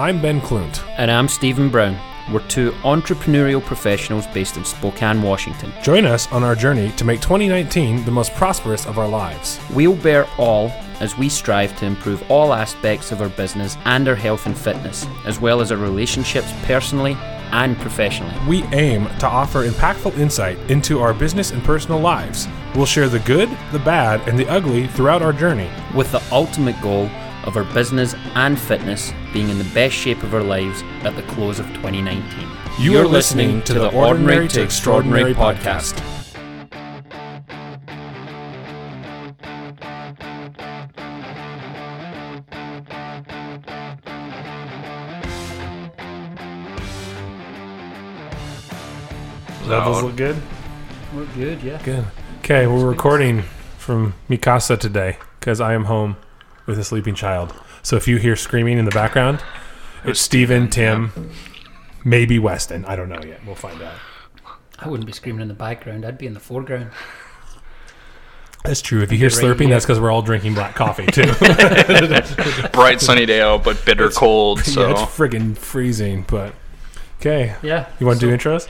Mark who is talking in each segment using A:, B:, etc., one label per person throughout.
A: I'm Ben Klunt.
B: And I'm Stephen Brown. We're two entrepreneurial professionals based in Spokane, Washington.
A: Join us on our journey to make 2019 the most prosperous of our lives.
B: We'll bear all as we strive to improve all aspects of our business and our health and fitness, as well as our relationships personally and professionally.
A: We aim to offer impactful insight into our business and personal lives. We'll share the good, the bad, and the ugly throughout our journey.
B: With the ultimate goal of our business and fitness being in the best shape of our lives at the close of 2019.
A: You are listening to the Ordinary to Extraordinary podcast. Levels look good?
B: We're good, yeah.
A: Good. Okay, we're recording from Mikasa today because I am home with a sleeping child. So if you hear screaming in the background, it's Steven, Tim, maybe Weston. I don't know yet. We'll find out.
B: I wouldn't be screaming in the background. I'd be in the foreground.
A: That's true. If you hear
B: Right
A: slurping,
B: here.
A: that's because we're all drinking black coffee too.
C: bright sunny day out, but bitter cold. So
A: yeah, it's friggin' freezing. But okay,
B: Yeah.
A: you want to
B: so-
A: do intros?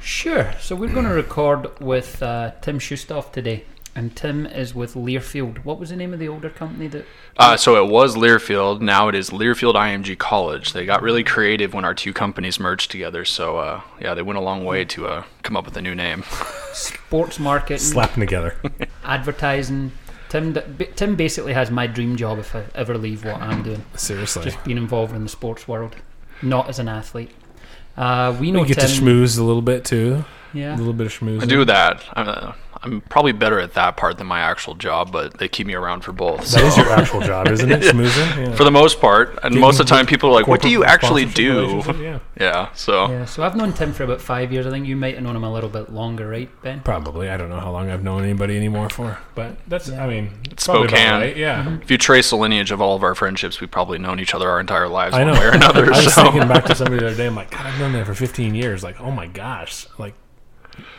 B: Sure. So we're going to record with uh, Tim Schustoff today. And Tim is with Learfield. What was the name of the older company that
C: uh, so it was Learfield. Now it is Learfield IMG College. They got really creative when our two companies merged together. So uh, yeah, they went a long way to uh, come up with a new name.
B: sports marketing,
A: Slapping together.
B: advertising. Tim, Tim basically has my dream job if I ever leave what I'm doing.
A: Seriously,
B: Just being involved in the sports world, not as an athlete. Uh, we know
A: we get
B: Tim.
A: to schmooze a little bit too.
B: Yeah.
A: A little bit of schmooze.
C: I do that. I'm, probably better at that part than my actual job, but they keep me around for both.
A: That is
C: so-
A: your actual job, isn't it? Schmoozing. Yeah.
C: for the most part, and
A: Getting
C: most of the time, people are like, "What do you actually do?"
A: Yeah.
C: Yeah. So
B: Yeah, so I've known Tim for about five years. I think you might have known him a little bit longer, right, Ben?
A: Probably. I don't know how long I've known anybody anymore for, but that's. I mean,
B: It's
A: probably about
C: Spokane.
A: right, Yeah.
B: Mm-hmm.
C: if you trace the lineage of all of our friendships, we've probably known each other our entire lives,
A: I know.
C: one way or another.
A: I was
C: so.
A: thinking back to somebody the other day. I'm like, God, I've known that for 15 years. Like, oh my gosh, like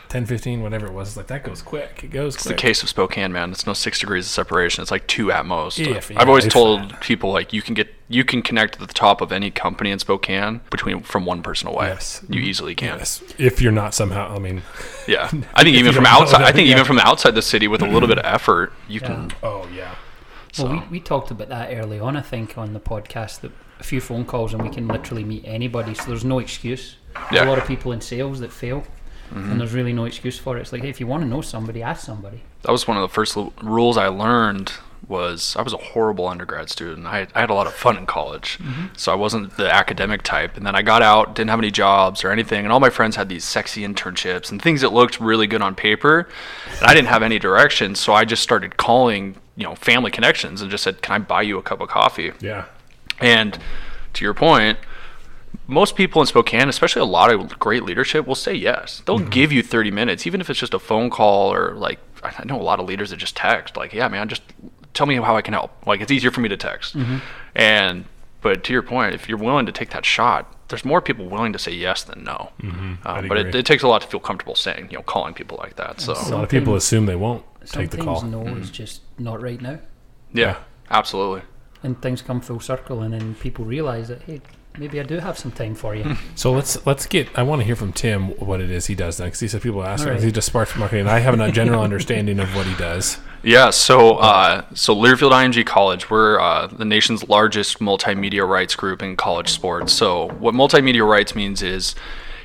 A: 10, 15, whatever it was. It's like that goes quick. It goes quick.
C: It's the case of Spokane, man. It's no six degrees of separation. It's like two at most.
A: If,
C: I've always
A: yeah, if
C: told
A: that.
C: people like you can get you can connect to the top of any company in Spokane between from one person away.
A: Yes.
C: You easily can.
A: Yes. If you're not somehow, I mean,
C: Yeah. I think even from outside, I think
A: yeah.
C: even from the outside the city with a little bit of effort, you can.
A: oh yeah.
C: So
B: Well, we, we talked about that early on, I think, on the podcast. That a few phone calls and we can literally meet anybody. So there's no excuse. There's
C: Yeah.
B: A lot of people in sales that fail, and there's really no excuse for it. It's like, hey, if you want to know somebody, ask somebody.
C: that was one of the first l- rules I learned. Was I was a horrible undergrad student. I, I had a lot of fun in college, mm-hmm. so I wasn't the academic type. And then I got out, didn't have any jobs or anything, and all my friends had these sexy internships and things that looked really good on paper. And I didn't have any direction, so I just started calling, you know, family connections and just said, "Can I buy you a cup of coffee?"
A: Yeah.
C: And to your point, most people in Spokane, especially a lot of great leadership, will say yes. They'll give you 30 minutes, even if it's just a phone call or like, I know a lot of leaders that just text, like, yeah, man, just tell me how I can help. Like, it's easier for me to text. And, but to your point, if you're willing to take that shot, there's more people willing to say yes than no. Um,
A: I'd
C: but it, it takes a lot to feel comfortable saying, you know, calling people like that. So,
A: A lot of people assume they won't take the call.
B: no
C: Mm-hmm.
B: is just not right now,
C: yeah, absolutely.
B: and things come full circle, and then people realize that hey, maybe I do have some time for you.
A: So let's let's get. I want to hear from Tim what it is he does next. He said people ask him.
B: All right.
A: He does sparks marketing. And I have a general understanding of what he does.
C: Yeah, so uh, so Learfield IMG College, we're uh, the nation's largest multimedia rights group in college sports. So what multimedia rights means is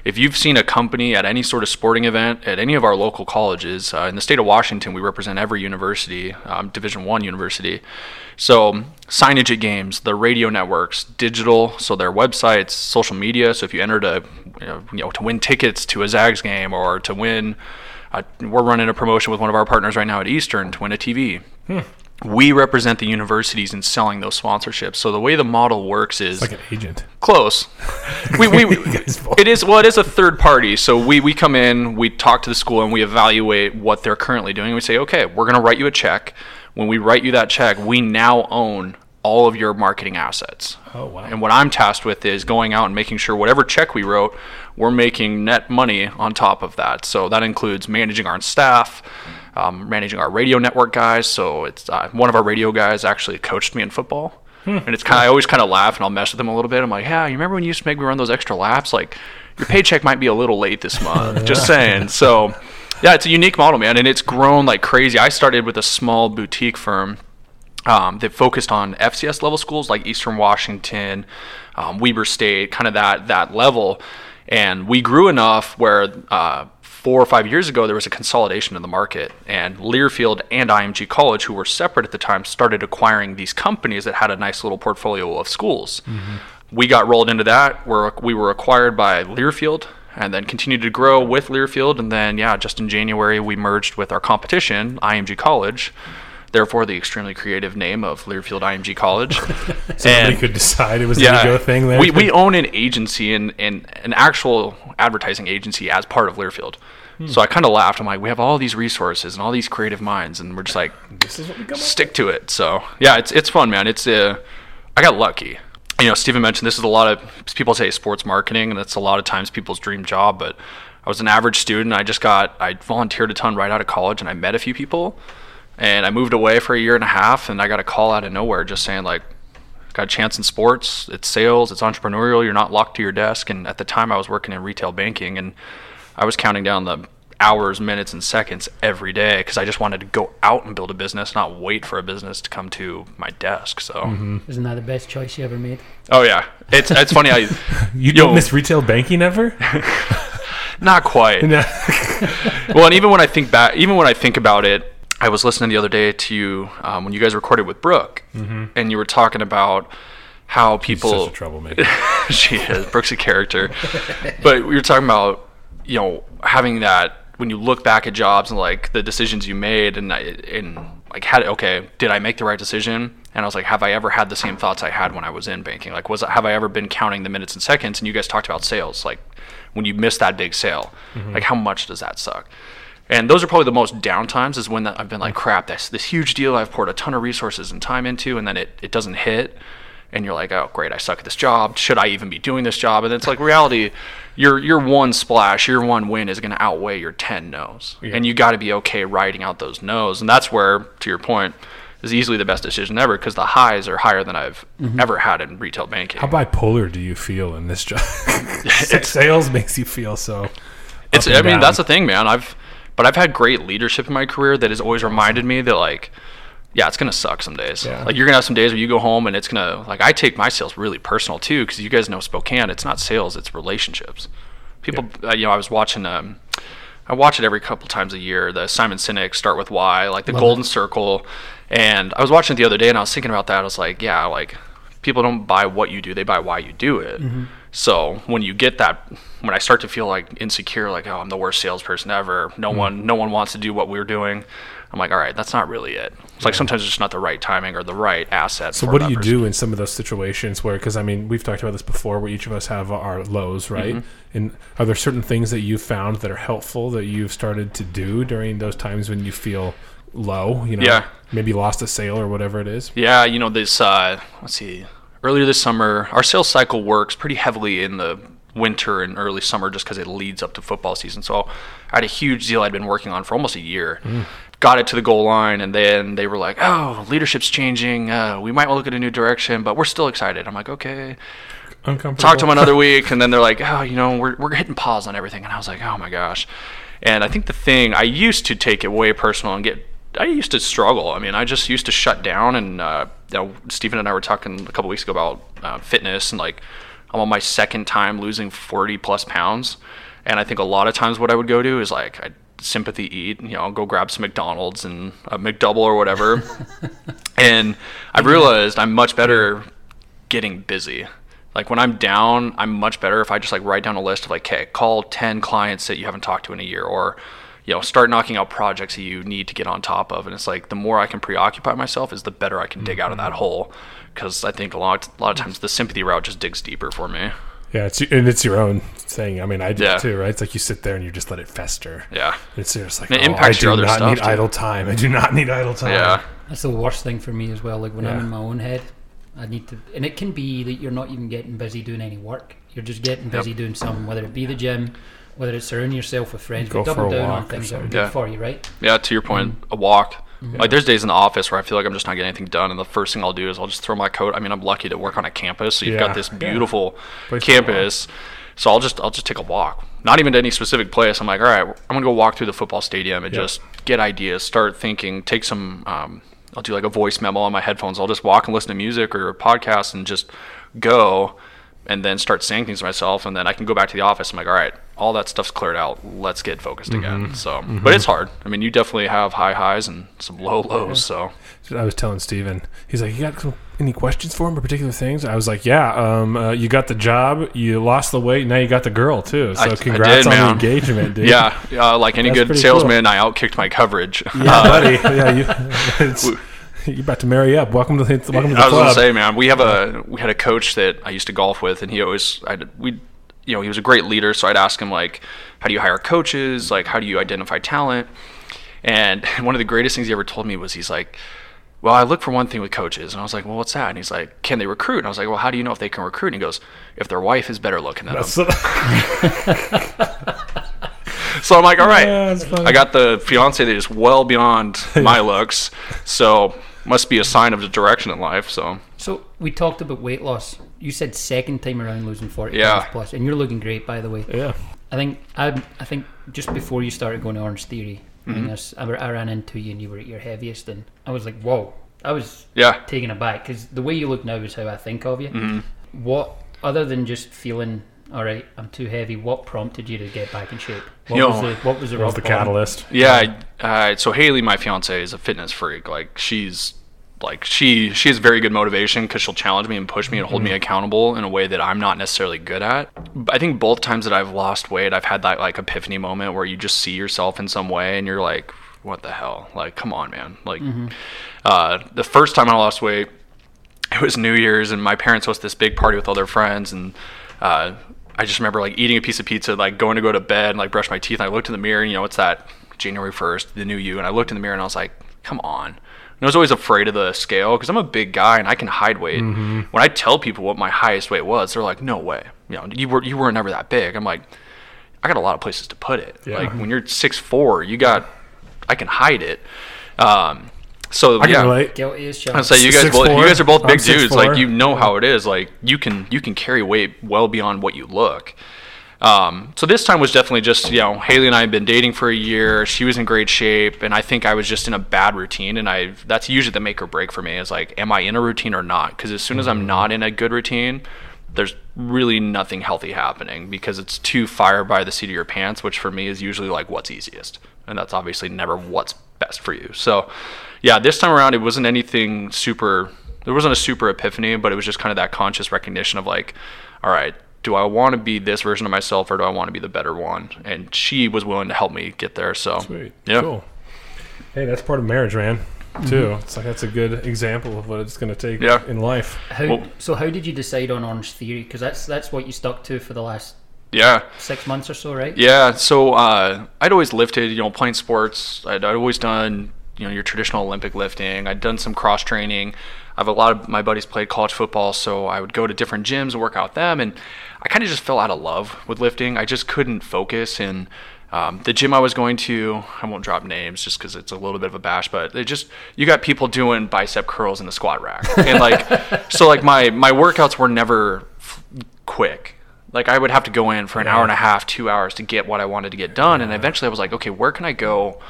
C: if you've seen a company at any sort of sporting event at any of our local colleges uh, in the state of Washington, we represent every university, um, Division One university. So signage at games, the radio networks, digital, so their websites, social media. So if you entered a, you know, you know to win tickets to a Zags game or to win uh, we're running a promotion with one of our partners right now at Eastern to win a TV. We represent the universities in selling those sponsorships. So the way the model works is
A: Like an agent.
C: close. we, we, it is well, it is a third party. So we, we come in, we talk to the school, and we evaluate what they're currently doing. We say, okay, we're going to write you a check. When we write you that check, we now own all of your marketing assets.
A: Oh, wow.
C: And what I'm tasked with is going out and making sure whatever check we wrote, we're making net money on top of that. So that includes managing our staff, um, managing our radio network guys. So it's uh, one of our radio guys actually coached me in football. And it's kind. I always kind of laugh and I'll mess with them a little bit. I'm like, yeah, you remember when you used to make me run those extra laps? Like, your paycheck might be a little late this month. Just saying. So, yeah, it's a unique model, man, and it's grown like crazy. I started with a small boutique firm um, that focused on FCS level schools like Eastern Washington, um, Weber State, kind of that that level. And we grew enough where uh, four or five years ago there was a consolidation in the market, and Learfield and IMG College, who were separate at the time, started acquiring these companies that had a nice little portfolio of schools. We got rolled into that. Where we were acquired by Learfield. And then continued to grow with Learfield, and then yeah, just in January we merged with our competition, IMG College, therefore the extremely creative name of Learfield IMG College.
A: so Somebody could decide it was
C: yeah,
A: an ego thing there.
C: we, we own an agency and, and an actual advertising agency as part of Learfield.
A: Hmm.
C: So I kind of laughed. I'm like, we have all these resources and all these creative minds, and we're just like,
A: this is what we come up
C: stick to it. So yeah, it's it's fun, man. It's uh, I got lucky. You know, Stephen mentioned this is a lot of people say sports marketing, and that's a lot of times people's dream job. But I was an average student. I just got I volunteered a ton right out of college, and I met a few people, and I moved away for a year and a half, and I got a call out of nowhere just saying like, got a chance in sports. It's sales. It's entrepreneurial. You're not locked to your desk. And at the time, I was working in retail banking, and I was counting down the hours, minutes, and seconds every day because I just wanted to go out and build a business, not wait for a business to come to my desk. So,
A: Mm-hmm.
B: Isn't that the best choice you ever made?
C: oh yeah, it's it's funny. I
A: You don't miss retail banking ever?
C: not quite.
A: No.
C: well, and even when I think back, even when I think about it, I was listening the other day to you um, when you guys recorded with Brooke, and you were talking about how people.
A: Mm-hmm. Such a troublemaker.
C: she is Brooke's a character, but we were talking about you know having that when you look back at jobs and like the decisions you made and I- and like had okay did I make the right decision? And I was like have I ever had the same thoughts I had when I was in banking? Like was have I ever been counting the minutes and seconds? And you guys talked about sales like when you miss that big sale mm-hmm. like how much does that suck? And those are probably the most down times is when that I've been like mm. crap that's this huge deal I've poured a ton of resources and time into and then it, it doesn't hit and you're like, oh great, I suck at this job. Should I even be doing this job? And it's like reality, your your one splash, your one win is going to outweigh your ten no's, and you got to be okay riding out those no's. And that's where, to your point, is easily the best decision ever because the highs are higher than I've mm-hmm. ever had in retail banking.
A: How bipolar do you feel in this job? Sales makes you feel so.
C: it's I mean
A: down.
C: that's the thing, man. I've but I've had great leadership in my career that has always reminded me that like yeah, it's gonna suck some days.
A: Yeah.
C: Like you're gonna have some days where you go home and it's gonna like I take my sales really personal too because you guys know Spokane. It's not sales, it's relationships. People, uh, you know, I was watching. Um, I watch it every couple times a year. The Simon Sinek Start with Why, like the Golden Circle, and I was watching it the other day and I was thinking about that. I was like, yeah, like people don't buy what you do; they buy why you do it. So when you get that, when I start to feel like insecure, like oh, I'm the worst salesperson ever. No one, no one wants to do what we're doing. I'm like, all right, that's not really it. It's like sometimes it's just not the right timing or the right asset.
A: So what do you
C: person.
A: do in some of those situations where, because I mean, we've talked about this before, where each of us have our lows, right?
C: Mm-hmm.
A: And are there certain things that you've found that are helpful that you've started to do during those times when you feel low? You know,
C: Yeah.
A: maybe lost a sale or whatever it is.
C: Yeah, you know this. Uh, let's see. Earlier this summer, our sales cycle works pretty heavily in the winter and early summer, just because it leads up to football season. So I had a huge deal I'd been working on for almost a year. Got it to the goal line, and then they were like, "Oh, leadership's changing. Uh, we might look at a new direction, but we're still excited." I'm like, "Okay."
A: Uncomfortable.
C: talk to them another week, and then they're like, oh, you know, we're, we're hitting pause on everything. And I was like, oh my gosh. And I think the thing, I used to take it way personal and get, I used to struggle. I mean, I just used to shut down. And, uh, you know, Stephen and I were talking a couple weeks ago about uh, fitness and like, I'm on my second time losing 40 plus pounds. And I think a lot of times what I would go do is like, I'd sympathy eat, you know, go grab some McDonald's and a McDouble or whatever. and I realized I'm much better getting busy. Like when I'm down, I'm much better if I just like write down a list of like, okay, call 10 clients that you haven't talked to in a year or, you know, start knocking out projects that you need to get on top of. And it's like the more I can preoccupy myself is the better I can dig out of that mm-hmm. hole. Cause I think a lot, a lot of times the sympathy route just digs deeper for me.
A: Yeah, it's and it's your own thing. I mean, I do
C: Yeah.
A: too, right? It's like you sit there and you just let it fester.
C: Yeah.
A: It's just like
C: It
A: oh,
C: impacts
A: I do
C: your other
A: not
C: stuff,
A: need
C: too.
A: idle time. I do not need idle time.
C: Yeah.
B: That's the worst thing for me as well. Like when I'm in my own head, I need to, and it can be that you're not even getting busy doing any work. You're just getting busy doing something, whether it be the gym, whether it's surrounding yourself with friends.
A: Go
B: but
A: for
B: double
A: a
B: down
A: walk
B: on things that are good
C: Yeah.
B: for you, right?
C: Yeah. To your point, mm. a walk. Like there's days in the office where I feel like I'm just not getting anything done, and the first thing I'll do is I'll just throw my coat. I mean, I'm lucky to work on a campus, so you've
A: Yeah.
C: got this beautiful
A: to
C: campus. So I'll just I'll just take a walk, not even to any specific place. I'm like, all right, I'm gonna go walk through the football stadium and
A: Yep.
C: just get ideas, start thinking, take some. Um, I'll do like a voice memo on my headphones. I'll just walk and listen to music or a podcast and just go, and then start saying things to myself, and then I can go back to the office. I'm like, all right, all that stuff's cleared out. Let's get focused
A: Mm-hmm.
C: again. So, but it's hard. I mean, you definitely have high highs and some low lows. So.
A: I was telling Steven, he's like, "You got some, any questions for him or particular things?" I was like, "Yeah, um, uh, you got the job, you lost the weight, now you got the girl too. So
C: I- I did,
A: on the engagement, dude."
C: Yeah, uh, like any
A: That's
C: good salesman, I outkicked my coverage.
A: yeah, buddy. Yeah, you, it's, you're about to marry up. Welcome to the welcome to the
C: I was
A: club.
C: gonna say, man, we have a we had a coach that I used to golf with, and he always I we you know he was a great leader. So I'd ask him like, how do you hire coaches? Like, how do you identify talent? And one of the greatest things he ever told me was he's like. Well, I look for one thing with coaches, and I was like, "Well, what's that?" And he's like, "Can they recruit?" And I was like, "Well, how do you know if they can recruit?" And he goes, "If their wife is better looking than them."
A: That's-
C: So I'm like, "All right,
A: Yeah.
C: I got the fiance that is well beyond my looks, so must be a sign of the direction in life." So
B: So we talked about weight loss. You said second time around losing forty
C: Yeah.
B: pounds plus, and you're looking great, by the way.
A: yeah.
B: I think I, I think just before you started going to Orange Theory, I,
C: Mm-hmm.
B: mean, I, I ran into you and you were at your heaviest, and I was like, whoa! I was
C: yeah,
B: taken aback because the way you look now is how I think of you.
C: Mm-hmm.
B: What other than just feeling all right, I'm too heavy. What prompted you to get back in shape? What
C: You
B: was
C: know,
B: the what was the,
A: What was the catalyst?
C: Yeah, I- uh, so Haley, my fiance, is a fitness freak. Like she's like she she has very good motivation because she'll challenge me and push me and hold me accountable in a way that I'm not necessarily good at. I think both times that I've lost weight, I've had that like epiphany moment where you just see yourself in some way and you're like, what the hell? Like, come on, man. Like, uh, the first time I lost weight, it was New Year's and my parents hosted this big party with all their friends and uh, I just remember like eating a piece of pizza, like going to go to bed and like brush my teeth. And I looked in the mirror and you know it's that January first, the new you, and I looked in the mirror and I was like, come on. And I was always afraid of the scale because I'm a big guy and I can hide weight. When I tell people what my highest weight was, they're like, no way. You know, you were you weren't never that big. I'm like, I got a lot of places to put it.
A: Yeah.
C: Like when you're six four, you got I can hide it. Um, so
A: I can
C: yeah.
A: relate.
B: Guilty as
C: I
B: charged.
C: say you guys, both,
A: 6'4",
C: you guys are both big dudes.
A: 6'4".
C: Like you know how it is. Like you can you can carry weight well beyond what you look. Um, so this time was definitely just you know Haley and I had been dating for a year. She was in great shape, and I think I was just in a bad routine. And I that's usually the make or break for me is like, am I in a routine or not? Because as soon as I'm not in a good routine, there's really nothing healthy happening because it's too fire by the seat of your pants, which for me is usually like what's easiest, and that's obviously never what's best for you. So, yeah, this time around it wasn't anything super. There wasn't a super epiphany, but it was just kind of that conscious recognition of like, all right, do I want to be this version of myself or do I want to be the better one? And she was willing to help me get there. So,
A: Sweet.
C: yeah,
A: Cool. Hey, that's part of marriage, man. Too. It's like that's a good example of what it's going to take
C: Yeah.
A: in life.
B: How,
C: Well-
B: so how did you decide on Orange Theory? Because that's that's what you stuck to for the last
C: yeah.
B: six months or so, right?
C: Yeah, so uh, I'd always lifted, you know, playing sports. I'd, I'd always done, you know, your traditional Olympic lifting. I'd done some cross training. I have a lot of my buddies played college football, so I would go to different gyms and work out with them. And I kind of just fell out of love with lifting. I just couldn't focus. And um, the gym I was going to, I won't drop names just because it's a little bit of a bash, but they just you got people doing bicep curls in the squat rack, and like so like my my workouts were never f- quick like I would have to go in for an hour and a half, two hours to get what I wanted to get done. And eventually I was like, okay, where can I go?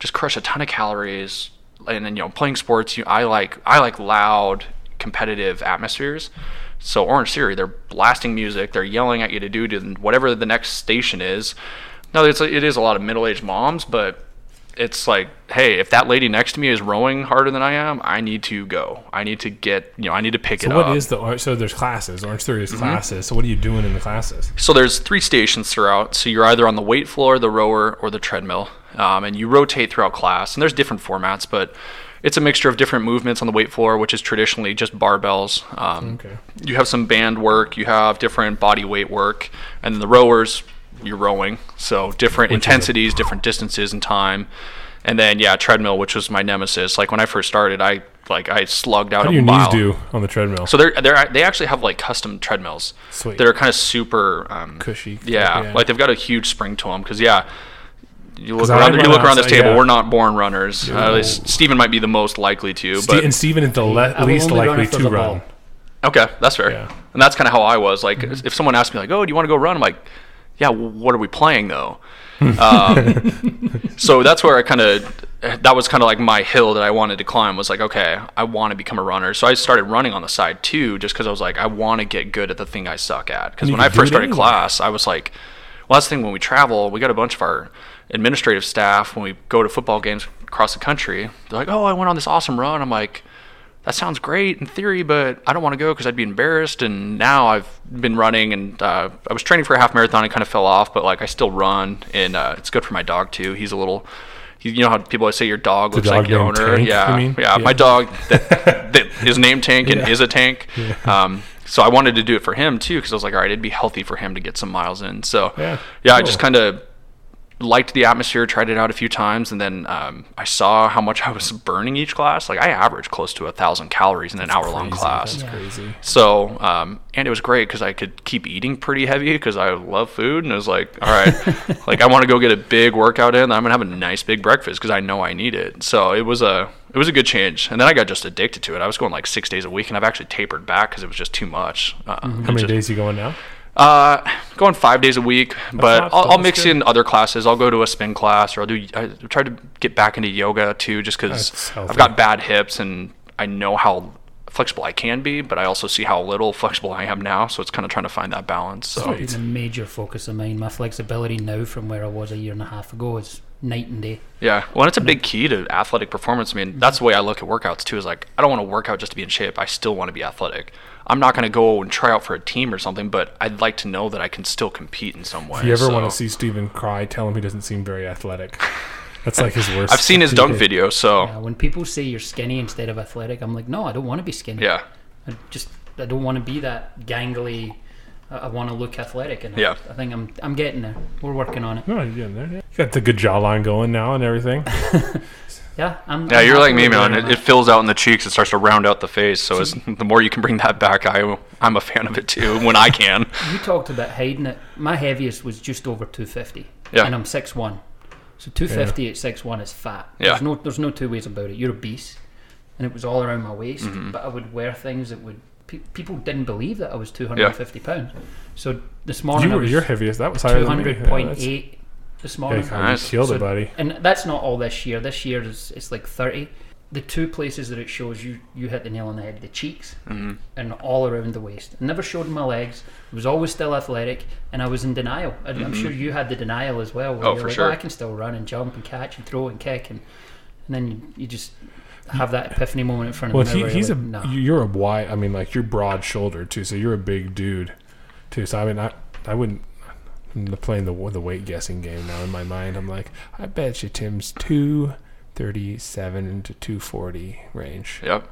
C: Just crush a ton of calories. And then, you know, playing sports, you, I like, I like loud competitive atmospheres. So Orange Theory, they're blasting music. They're yelling at you to do to whatever the next station is. No, it's, it is a lot of middle-aged moms, but it's like, hey, if that lady next to me is rowing harder than I am, I need to go. I need to get, you know, I need to pick
A: So
C: it
A: what
C: up.
A: is the so there's classes. Orange Theory
C: Mm-hmm.
A: is classes. So what are you doing in the classes?
C: So there's three stations throughout. So you're either on the weight floor, the rower, or the treadmill, um, and you rotate throughout class. And there's different formats, but it's a mixture of different movements on the weight floor, which is traditionally just barbells. Um,
A: Okay.
C: You have some band work, you have different body weight work, and then the rowers, you're rowing. So different
A: Which
C: intensities, different distances and time. And then yeah, treadmill, which was my nemesis. Like when I first started, I like I slugged out
A: How
C: a
A: do your
C: mile.
A: knees do on the treadmill?
C: So they're they they actually have like custom treadmills.
A: Sweet.
C: That are kind of super um,
A: Cushy.
C: Yeah,
A: Yeah.
C: like they've got a huge spring to them because yeah, you look
A: 'Cause I
C: around. You look around this table.
A: yeah.
C: We're not born runners. Uh, at least Steven might be the most likely to.
A: Ste-
C: But
A: and Steven is the le- least
B: run
A: likely to run.
B: ball.
C: Okay, that's fair.
A: Yeah.
C: And that's kind of how I was. Like, if someone asked me, like, "Oh, do you want to go run?" I'm like, "Yeah." What are we playing though? um, so that's where I kind of that was kind of like my hill that I wanted to climb. Was like, okay, I want to become a runner. So I started running on the side too, just because I was like, I want to get good at the thing I suck at. Because when I first started
A: anywhere.
C: class, I was like, well, that's the thing. When we travel, we got a bunch of our administrative staff when we go to football games across the country. They're like, oh, I went on this awesome run. I'm like that sounds great in theory, but I don't want to go because I'd be embarrassed. And now I've been running, and uh, I was training for a half marathon. and kind of fell off, but like I still run, and uh, it's good for my dog too. He's a little, he, you know how people always say your dog looks
A: dog
C: like your owner.
A: Tank,
C: yeah,
A: you
C: yeah,
A: Yeah.
C: My dog that, that is named Tank and is a tank. Um, so I wanted to do it for him too because I was like, all right, it'd be healthy for him to get some miles in. So
A: Yeah,
C: yeah, I just kind of liked the atmosphere, tried it out a few times, and then um, I saw how much I was burning each class. Like I averaged close to a thousand calories in an hour long class.
A: That's crazy.
C: So, um, and it was great because I could keep eating pretty heavy because I love food, and it was like, all right, like I want to go get a big workout in. I'm gonna have a nice big breakfast because I know I need it. So it was a it was a good change, and then I got just addicted to it. I was going like six days a week, and I've actually tapered back because it was just too much. Uh,
A: How many days you going now?
C: Uh, going five days a week, but I'll, I'll mix
A: good.
C: in other classes. I'll go to a spin class, or I'll do. I try to get back into yoga too, just because I've got bad hips and I know how flexible I can be, but I also see how little flexible I am now. So it's kind of trying to find that balance. So
B: It's a major focus of mine. My flexibility now from where I was a year and a half ago is night and day.
C: yeah, well, it's a big key to athletic performance. I mean, that's the way I look at workouts too. Is like I don't want to work out just to be in shape. I still want to be athletic. I'm not going to go and try out for a team or something, but I'd like to know that I can still compete in some way.
A: If you ever
C: so.
A: want to see Steven cry, tell him he doesn't seem very athletic. That's like his worst.
C: I've seen his dunk
A: video.
C: video, so
B: Uh, when people say you're skinny instead of athletic, I'm like, no, I don't want to be skinny.
C: yeah.
B: I just I don't want to be that gangly. I, I want to look athletic, and
C: Yeah.
B: I think I'm I'm getting there. We're working on it.
A: No, you're getting there. yeah. You got the good jawline going now and everything.
B: Yeah, I'm.
C: Yeah,
B: I'm
C: you're like me, man. It, it fills out in the cheeks. It starts to round out the face. So as, the more you can bring that back, I, I'm a fan of it too. When I can.
B: You talked about hiding it. My heaviest was just over 250,
C: Yeah.
B: and I'm 6'1". So 250 at 6'1 is fat.
C: Yeah.
B: There's no there's no two ways about it. You're obese, and it was all around my waist.
C: Mm-hmm.
B: But I would wear things that would pe- people didn't believe that I was 250 pounds. So this morning
A: You were
B: was
A: your heaviest. That was higher than me.
B: 200.8 this morning.
A: God,
C: Nice.
A: you killed
B: So-
A: it, buddy.
B: And that's not all this year. This year is it's like 30. The two places that it shows you you hit the nail on the head: the cheeks
C: Mm-hmm.
B: and all around the waist. It never showed in my legs. It was always still athletic, and I was in denial. I, I'm sure you had the denial as well. Where
C: Oh,
B: you're
C: for
B: like,
C: sure.
B: I can still run and jump and catch and throw and kick, and and then you, you just have that epiphany moment in front of
A: Well,
B: the
A: he,
B: mirror.
A: he's a
B: like, no.
A: you're a wide. I mean, like you're broad shouldered too, so you're a big dude too. So I mean, I I wouldn't. I'm playing the the weight guessing game now in my mind. I'm like, I bet you Tim's two thirty seven to two forty range.
C: Yep.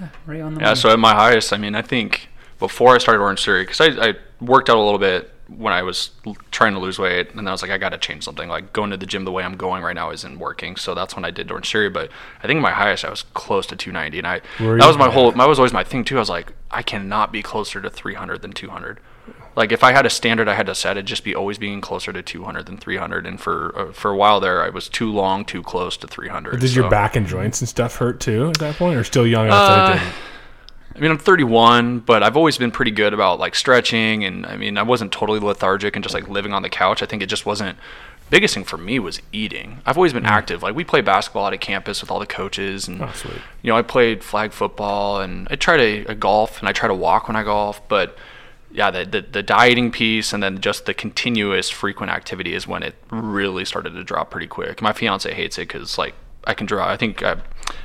B: yeah, right on the
C: Yeah.
B: money.
C: So at my highest, I mean, I think before I started Orange Theory, because I, I worked out a little bit when I was trying to lose weight, and then I was like, I got to change something. Like going to the gym the way I'm going right now isn't working. So that's when I did Orange Theory. But I think my highest, I was close to 290, and I
A: Were
C: that was my whole. That was always my thing too. I was like, I cannot be closer to 300 than 200. Like if I had a standard I had to set, it'd just be always being closer to 200 than 300. And for uh, for a while there, I was too long, too close to 300.
A: Did your back and joints and stuff hurt too at that point, or still young
C: Uh,
A: that it didn't?
C: I mean, I'm 31, but I've always been pretty good about like stretching, and I mean, I wasn't totally lethargic and just like living on the couch. I think it just wasn't. Biggest thing for me was eating. I've always been active. Like we play basketball out at campus with all the coaches, and
A: Oh,
C: you know, I played flag football, and I try to uh, golf, and I try to walk when I golf, but. Yeah, the, the the dieting piece and then just the continuous frequent activity is when it really started to drop pretty quick. My fiance hates it because like I can draw. I think I,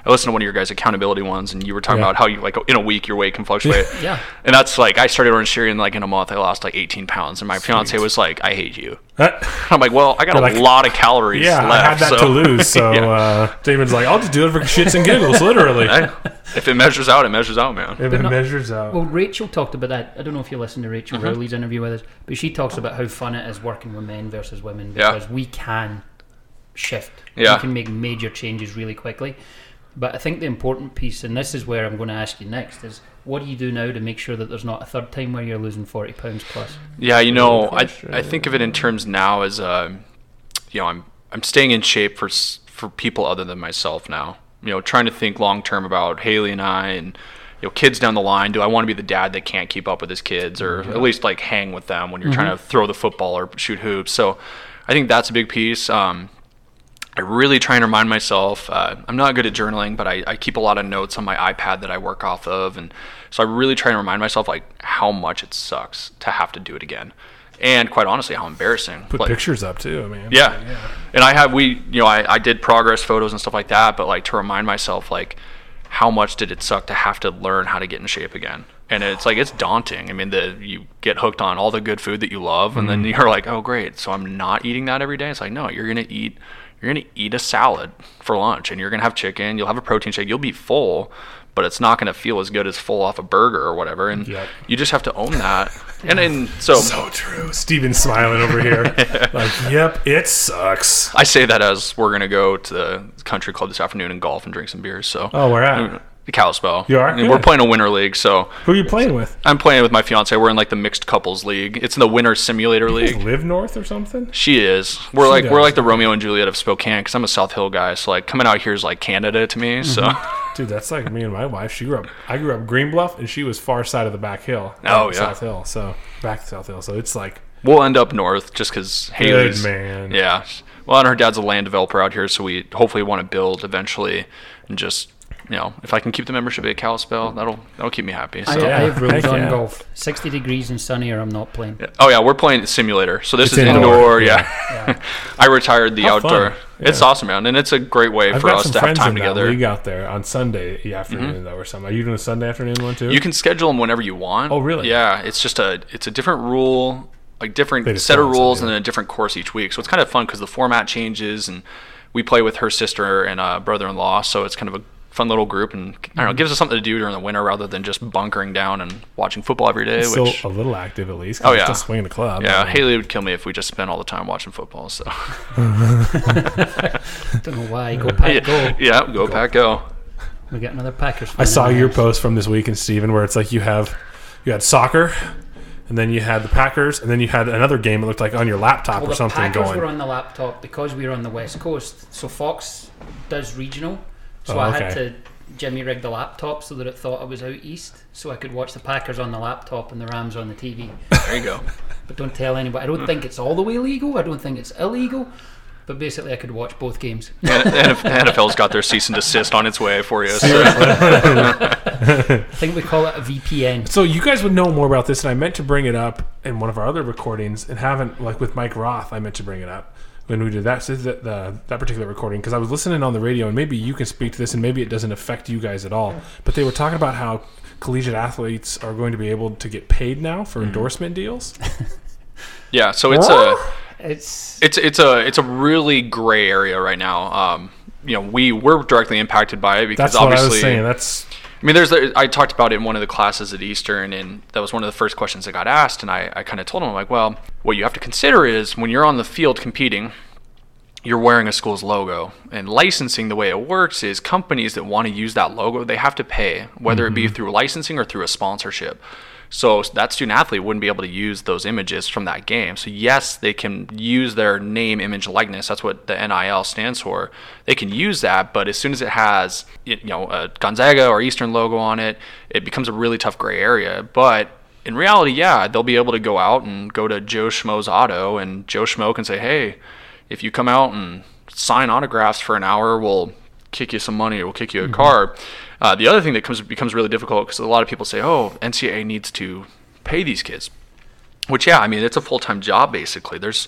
C: I listened to one of your guys' accountability ones, and you were talking
A: Yeah.
C: about how you like in a week your weight can fluctuate.
B: Yeah.
C: And that's like I started Orange Theory and like in a month I lost like 18 pounds, and my fiance was like, "I hate you." I'm like, "Well, I got
A: You're
C: a
A: like,
C: lot of calories
A: Yeah,
C: left."
A: I had that
C: so
A: to lose. So
C: Yeah.
A: uh, David's like, I'll just do it for shits and giggles, literally.
C: Hey, if it measures out, it measures out, man.
A: If it
B: not-
A: measures out.
B: Well, Rachel talked about that. I don't know if you listened to Rachel
C: Mm-hmm.
B: Rowley's interview with us, but she talks about how fun it is working with men versus women
C: Yeah.
B: because we can shift.
C: Yeah.
B: We can make major changes really quickly. But I think the important piece, and this is where I'm going to ask you next, is what do you do now to make sure that there's not a third time where you're losing 40 pounds plus?
C: Yeah, you know, I. I think of it in terms now as uh, you know, I'm I'm staying in shape for for people other than myself now. You know, trying to think long term about Haley and I and you know kids down the line. Do I want to be the dad that can't keep up with his kids, or at least like hang with them when you're trying to throw the football or shoot hoops? So I think that's a big piece. Um, I really try and remind myself. Uh, I'm not good at journaling, but I, I keep a lot of notes on my iPad that I work off of, and so I really try and remind myself like how much it sucks to have to do it again, and quite honestly, how embarrassing.
A: Put
C: Like-
A: pictures up too, I mean,
C: yeah. And I have we you know I, I did progress photos and stuff like that, but like to remind myself like how much did it suck to have to learn how to get in shape again. And it's like it's daunting. I mean, the you get hooked on all the good food that you love, and then you're like, oh great, so I'm not eating that every day. It's like no, you're gonna eat you're gonna eat a salad for lunch, and you're gonna have chicken. You'll have a protein shake. You'll be full, but it's not gonna feel as good as full off a burger or whatever. And
A: Yep.
C: you just have to own that. and and so
A: So true. Steven's smiling over here. like, yep, it sucks.
C: I say that as we're gonna go to the country club this afternoon and golf and drink some beers. So
A: Oh, we're at?
C: The Kalispel.
A: You are?
C: We're
A: Good.
C: playing a winter league, so
A: Who are you playing with?
C: I'm playing with my fiance. We're in like the mixed couples league. It's in the winter simulator
A: You guys
C: league.
A: live north or something?
C: She is. We're like we're
A: does.
C: like the Romeo and Juliet of Spokane because I'm a South Hill guy. So like coming out here is like Canada to me. So
A: Mm-hmm. Dude, that's like me and my wife. She grew up. I grew up Green Bluff, and she was far side of the back hill.
C: Oh, yeah.
A: South Hill. So back to South Hill. So it's like
C: we'll end up north just because
A: good
C: Haley's.
A: man.
C: Yeah. Well, and her dad's a land developer out here, so we hopefully want to build eventually, and just you know, if I can keep the membership at Kalispel, that'll that'll keep me happy.
B: I,
C: So.
B: I have rules
A: Heck
B: on
A: yeah.
B: golf. 60 degrees and sunny, or I'm not playing.
C: Oh yeah, we're playing simulator. So this
A: It's
C: is
A: indoor,
C: indoor. Yeah. I retired the
A: Have fun.
C: outdoor. It's awesome, man, and it's a great way
A: I've
C: for us to have time
A: in
C: together.
A: We got there on Sunday afternoon though, or something. Are you doing a Sunday afternoon one too?
C: You can schedule them whenever you want.
A: Oh, really?
C: Yeah, it's just a it's a different rule, like different
A: just
C: set of
A: throw
C: rules,
A: inside,
C: and then a different course each week. So it's kind of fun because the format changes, and we play with her sister and uh, brother-in-law. So it's kind of a fun little group, and I don't
A: Mm-hmm.
C: know, it gives us something to do during the winter rather than just bunkering down and watching football every day.
A: still
C: which
A: a little active at least.
C: Oh, yeah.
A: still swinging the club.
C: yeah, Haley would kill me if we just spent all the time watching football. So
B: Don't know why. Go pack, go.
C: yeah, go pack, go.
B: We got another Packers.
A: I saw your
B: house.
A: post from this weekend, Steven, where it's like you have you had soccer, and then you had the Packers, and then you had another game. It looked like on your laptop
B: Well,
A: or
B: the
A: something
B: Packers
A: going.
B: were on the laptop because we were on the west coast. So Fox does regional. So
A: Oh,
B: I had to Jimmy rig the laptop so that it thought I was out east, so I could watch the Packers on the laptop and the Rams on the TV.
C: There you go.
B: But don't tell anybody. I don't think it's all the way legal. I don't think it's illegal. But basically, I could watch both games.
C: And, and NFL's got their cease and desist on its way for you. So.
B: I think we call it a VPN.
A: So you guys would know more about this, and I meant to bring it up in one of our other recordings, and haven't like with Mike Roth. I meant to bring it up when we did that so the, the, that particular recording because I was listening on the radio, and maybe you can speak to this, and maybe it doesn't affect you guys at all. But they were talking about how collegiate athletes are going to be able to get paid now for endorsement deals.
C: Yeah, so it's a
B: It's
C: it's it's a it's a really gray area right now. Um, you know, we we're directly impacted by it because
A: That's what I
C: obviously.
A: was saying. That's
C: I mean, there's I talked about it in one of the classes at Eastern, and that was one of the first questions that got asked. And I, I kind of told them, I'm like, well, what you have to consider is when you're on the field competing, you're wearing a school's logo. And licensing, the way it works is companies that want to use that logo, they have to pay, whether it be mm-hmm. through licensing or through a sponsorship. So that student athlete wouldn't be able to use those images from that game. So yes, they can use their name, image, likeness. That's what the NIL stands for. They can use that, but as soon as it has, you know, a Gonzaga or Eastern logo on it, it becomes a really tough gray area. But in reality, yeah, they'll be able to go out and go to Joe Schmo's Auto, and Joe Schmo can say, hey, if you come out and sign autographs for an hour, we'll kick you some money or we'll kick you a mm-hmm. car. Uh, the other thing that comes becomes really difficult because a lot of people say, "Oh, NCAA needs to pay these kids," which yeah, I mean it's a full time job basically. There's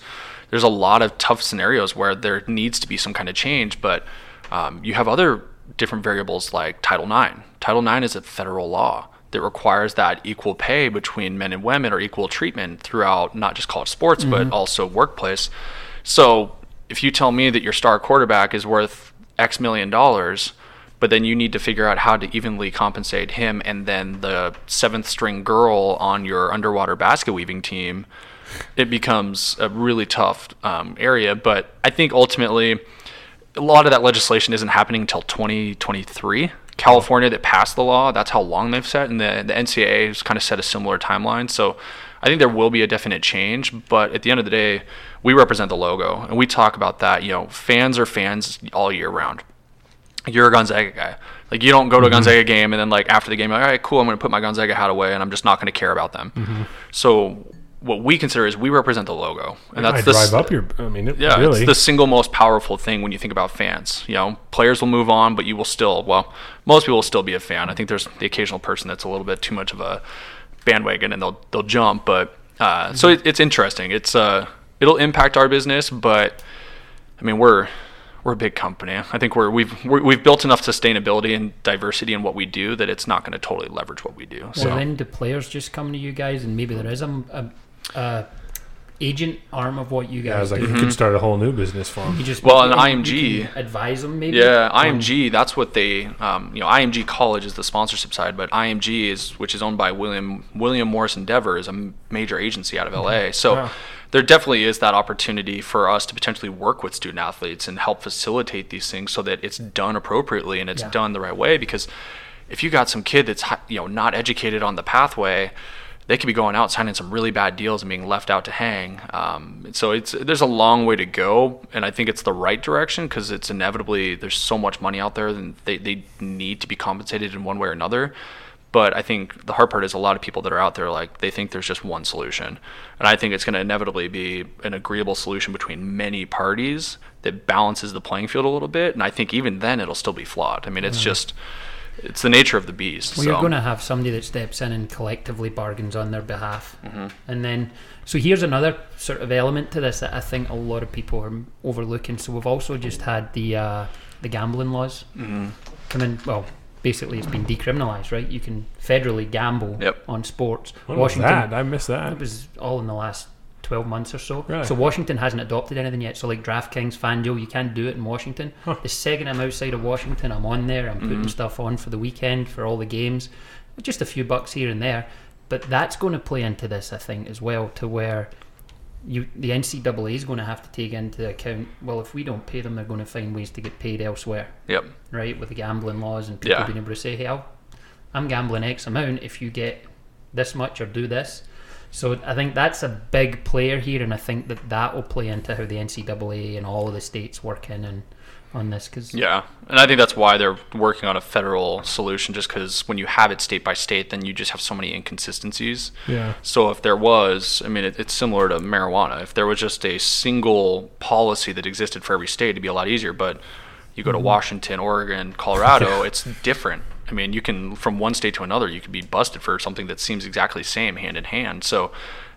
C: there's a lot of tough scenarios where there needs to be some kind of change, but um, you have other different variables like Title IX. Title IX is a federal law that requires that equal pay between men and women or equal treatment throughout not just college sports but also workplace. So if you tell me that your star quarterback is worth X million dollars, but then you need to figure out how to evenly compensate him and then the seventh string girl on your underwater basket weaving team, it becomes a really tough um, area. But I think ultimately, a lot of that legislation isn't happening until 2023 California that passed the law, that's how long they've set, and the the NCAA has kind of set a similar timeline. So I think there will be a definite change, but at the end of the day, we represent the logo, and we talk about that. You know, fans are fans all year round. You're a Gonzaga guy. Like you don't go to a Gonzaga game and then like after the game, you're like, all right, cool, I'm gonna put my Gonzaga hat away, and I'm just not gonna care about them. So what we consider is we represent the logo, and
A: I
C: that's the
A: drive
C: s-
A: up your. I mean, it,
C: yeah,
A: really.
C: it's the single most powerful thing when you think about fans. You know, players will move on, but you will still, well, most people will still be a fan. I think there's the occasional person that's a little bit too much of a bandwagon and they'll they'll jump. But uh, so it, it's interesting. It's uh, it'll impact our business, but I mean we're we're a big company. I think we're we've we're, we've built enough sustainability and diversity in what we do that it's not going to totally leverage what we do. So
B: Well, then do players just come to you guys, and maybe there is a, a, a agent arm of what you
A: yeah, I
B: guys
A: was like,
B: do.
A: you could start a whole new business for them.
B: You just
C: Well, an
B: you- you
C: IMG
B: can advise them maybe.
C: Yeah,
B: on-
C: IMG. That's what they, um, you know, IMG College is the sponsorship side, but IMG is, which is owned by William William Morris Endeavor, is a major agency out of LA. So
A: Wow.
C: There definitely is that opportunity for us to potentially work with student athletes and help facilitate these things so that it's done appropriately and it's
B: Yeah.
C: done the right way. Because if you got some kid that's you know not educated on the pathway, they could be going out signing some really bad deals and being left out to hang. Um, so it's there's a long way to go, and I think it's the right direction because it's inevitably there's so much money out there and they they need to be compensated in one way or another. But I think the hard part is a lot of people that are out there like they think there's just one solution, and I think it's going to inevitably be an agreeable solution between many parties that balances the playing field a little bit. And I think even then it'll still be flawed. I mean, it's just it's the nature of the beast.
B: Well,
C: so.
B: you're going to have somebody that steps in and collectively bargains on their behalf.
C: Mm-hmm.
B: And then, so here's another sort of element to this that I think a lot of people are overlooking. So we've also just had the uh, the gambling laws
C: Mm-hmm.
B: come in. Well, basically, it's been decriminalised, right? You can federally gamble
C: Yep.
B: on sports.
A: What was that? I missed that.
B: It was all in the last 12 months or so.
A: Really?
B: So Washington hasn't adopted anything yet. So like DraftKings, FanDuel, you can't do it in Washington. The second I'm outside of Washington, I'm on there. I'm putting mm-hmm. stuff on for the weekend for all the games. Just a few bucks here and there. But that's going to play into this, I think, as well, to where you the NCAA is going to have to take into account. Well, if we don't pay them, they're going to find ways to get paid elsewhere
C: Yep.
B: right, with the gambling laws and people
C: Yeah.
B: being able to say, hey, I'll, I'm gambling X amount if you get this much or do this. So I think that's a big player here, and I think that that will play into how the NCAA and all of the states work in and on this because
C: Yeah, and I think that's why they're working on a federal solution. Just because when you have it state by state, then you just have so many inconsistencies.
A: Yeah.
C: So if there was, I mean, it, it's similar to marijuana. If there was just a single policy that existed for every state, it'd be a lot easier. But you go to mm-hmm. Washington, Oregon, Colorado, it's different. I mean, you can from one state to another, you could be busted for something that seems exactly the same, hand in hand. So,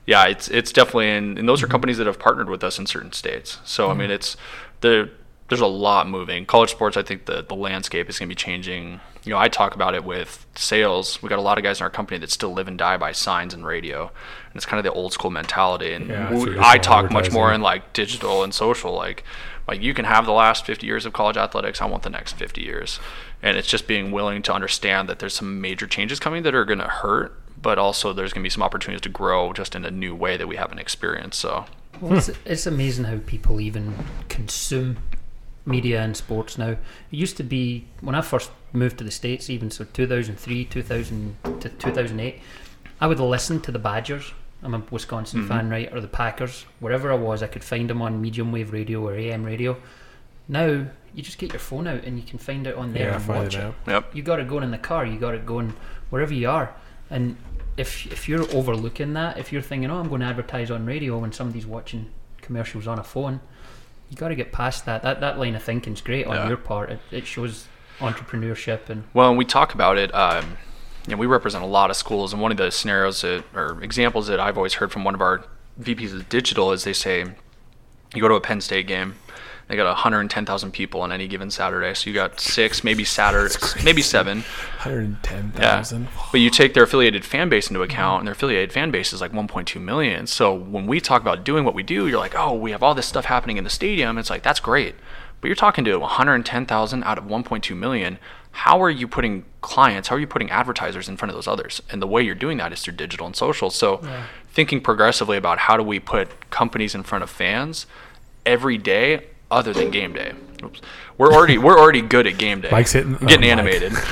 C: yeah, it's it's definitely, and, and those are mm-hmm. companies that have partnered with us in certain states. So, I mean, mm-hmm. it's the there's a lot moving. College sports, I think the the landscape is going to be changing. You know, I talk about it with sales. We got a lot of guys in our company that still live and die by signs and radio, and it's kind of the old school mentality. And
A: Yeah,
C: we- I talk much more in like digital and social. Like, like you can have the last 50 years of college athletics. I want the next 50 years, and it's just being willing to understand that there's some major changes coming that are going to hurt, but also there's going to be some opportunities to grow just in a new way that we haven't experienced. So.
B: Well, it's, it's amazing how people even consume media and sports now. It used to be when I first moved to the states, even so, 2003, 2000 to 2008, I would listen to the Badgers. I'm a Wisconsin mm-hmm. fan, right? Or the Packers, wherever I was, I could find them on medium wave radio or AM radio. Now you just get your phone out and you can find it on there
A: Yeah,
B: and watch
A: it
B: it.
C: Yep.
B: You got it going in the car. You got it going wherever you are. And if if you're overlooking that, if you're thinking, "Oh, I'm going to advertise on radio," when somebody's watching commercials on a phone, you got to get past that. That that line of thinking's great on
C: Yeah.
B: your part. It, it shows entrepreneurship and
C: Well, when we talk about it, um, you know, we represent a lot of schools, and one of the scenarios that, or examples that I've always heard from one of our VPs of digital is they say, you go to a Penn State game, they got 110,000 people on any given Saturday, so you got six, maybe Saturday, maybe seven. Yeah.
A: 110,000.
C: But you take their affiliated fan base into account, and their affiliated fan base is like 1.2 million. So when we talk about doing what we do, you're like, oh, we have all this stuff happening in the stadium. It's like, that's great. But you're talking to 110,000 out of 1.2 million. How are you putting clients, how are you putting advertisers in front of those others? And the way you're doing that is through digital and social. So thinking progressively about how do we put companies in front of fans every day other than game day. oops, we're already we're already good at game day.
A: Mike's hitting-
C: getting
A: oh, Mike.
C: animated.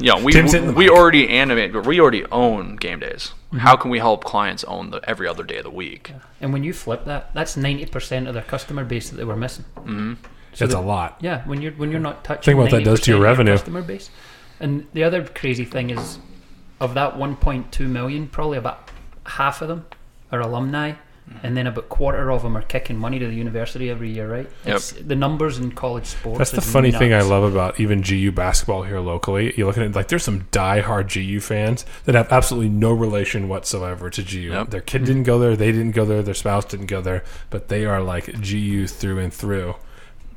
C: You know, we
A: Tim's hitting the
C: we already animate, but we already own game days.
A: Mm-hmm.
C: How can we help clients own the every other day of the week?
B: And when you flip that, that's ninety percent of their customer base that they were missing. Mm-hmm.
A: That's a lot.
B: Yeah, when you're when you're not touching.
A: Think what that does to your
B: 90% of
A: revenue.
B: customer base. And the other crazy thing is, of that 1.2 million, probably about half of them are alumni,
A: Mm-hmm.
B: and then about quarter of them are kicking money to the university every year. Right?
C: Yep.
B: It's, the numbers in college sports.
A: That's the
B: is
A: funny thing I love about even GU basketball here locally. You look at it like there's some die-hard GU fans that have absolutely no relation whatsoever to GU.
C: Yep.
A: Their kid didn't go there, they didn't go there, their spouse didn't go there, but they are like GU through and through.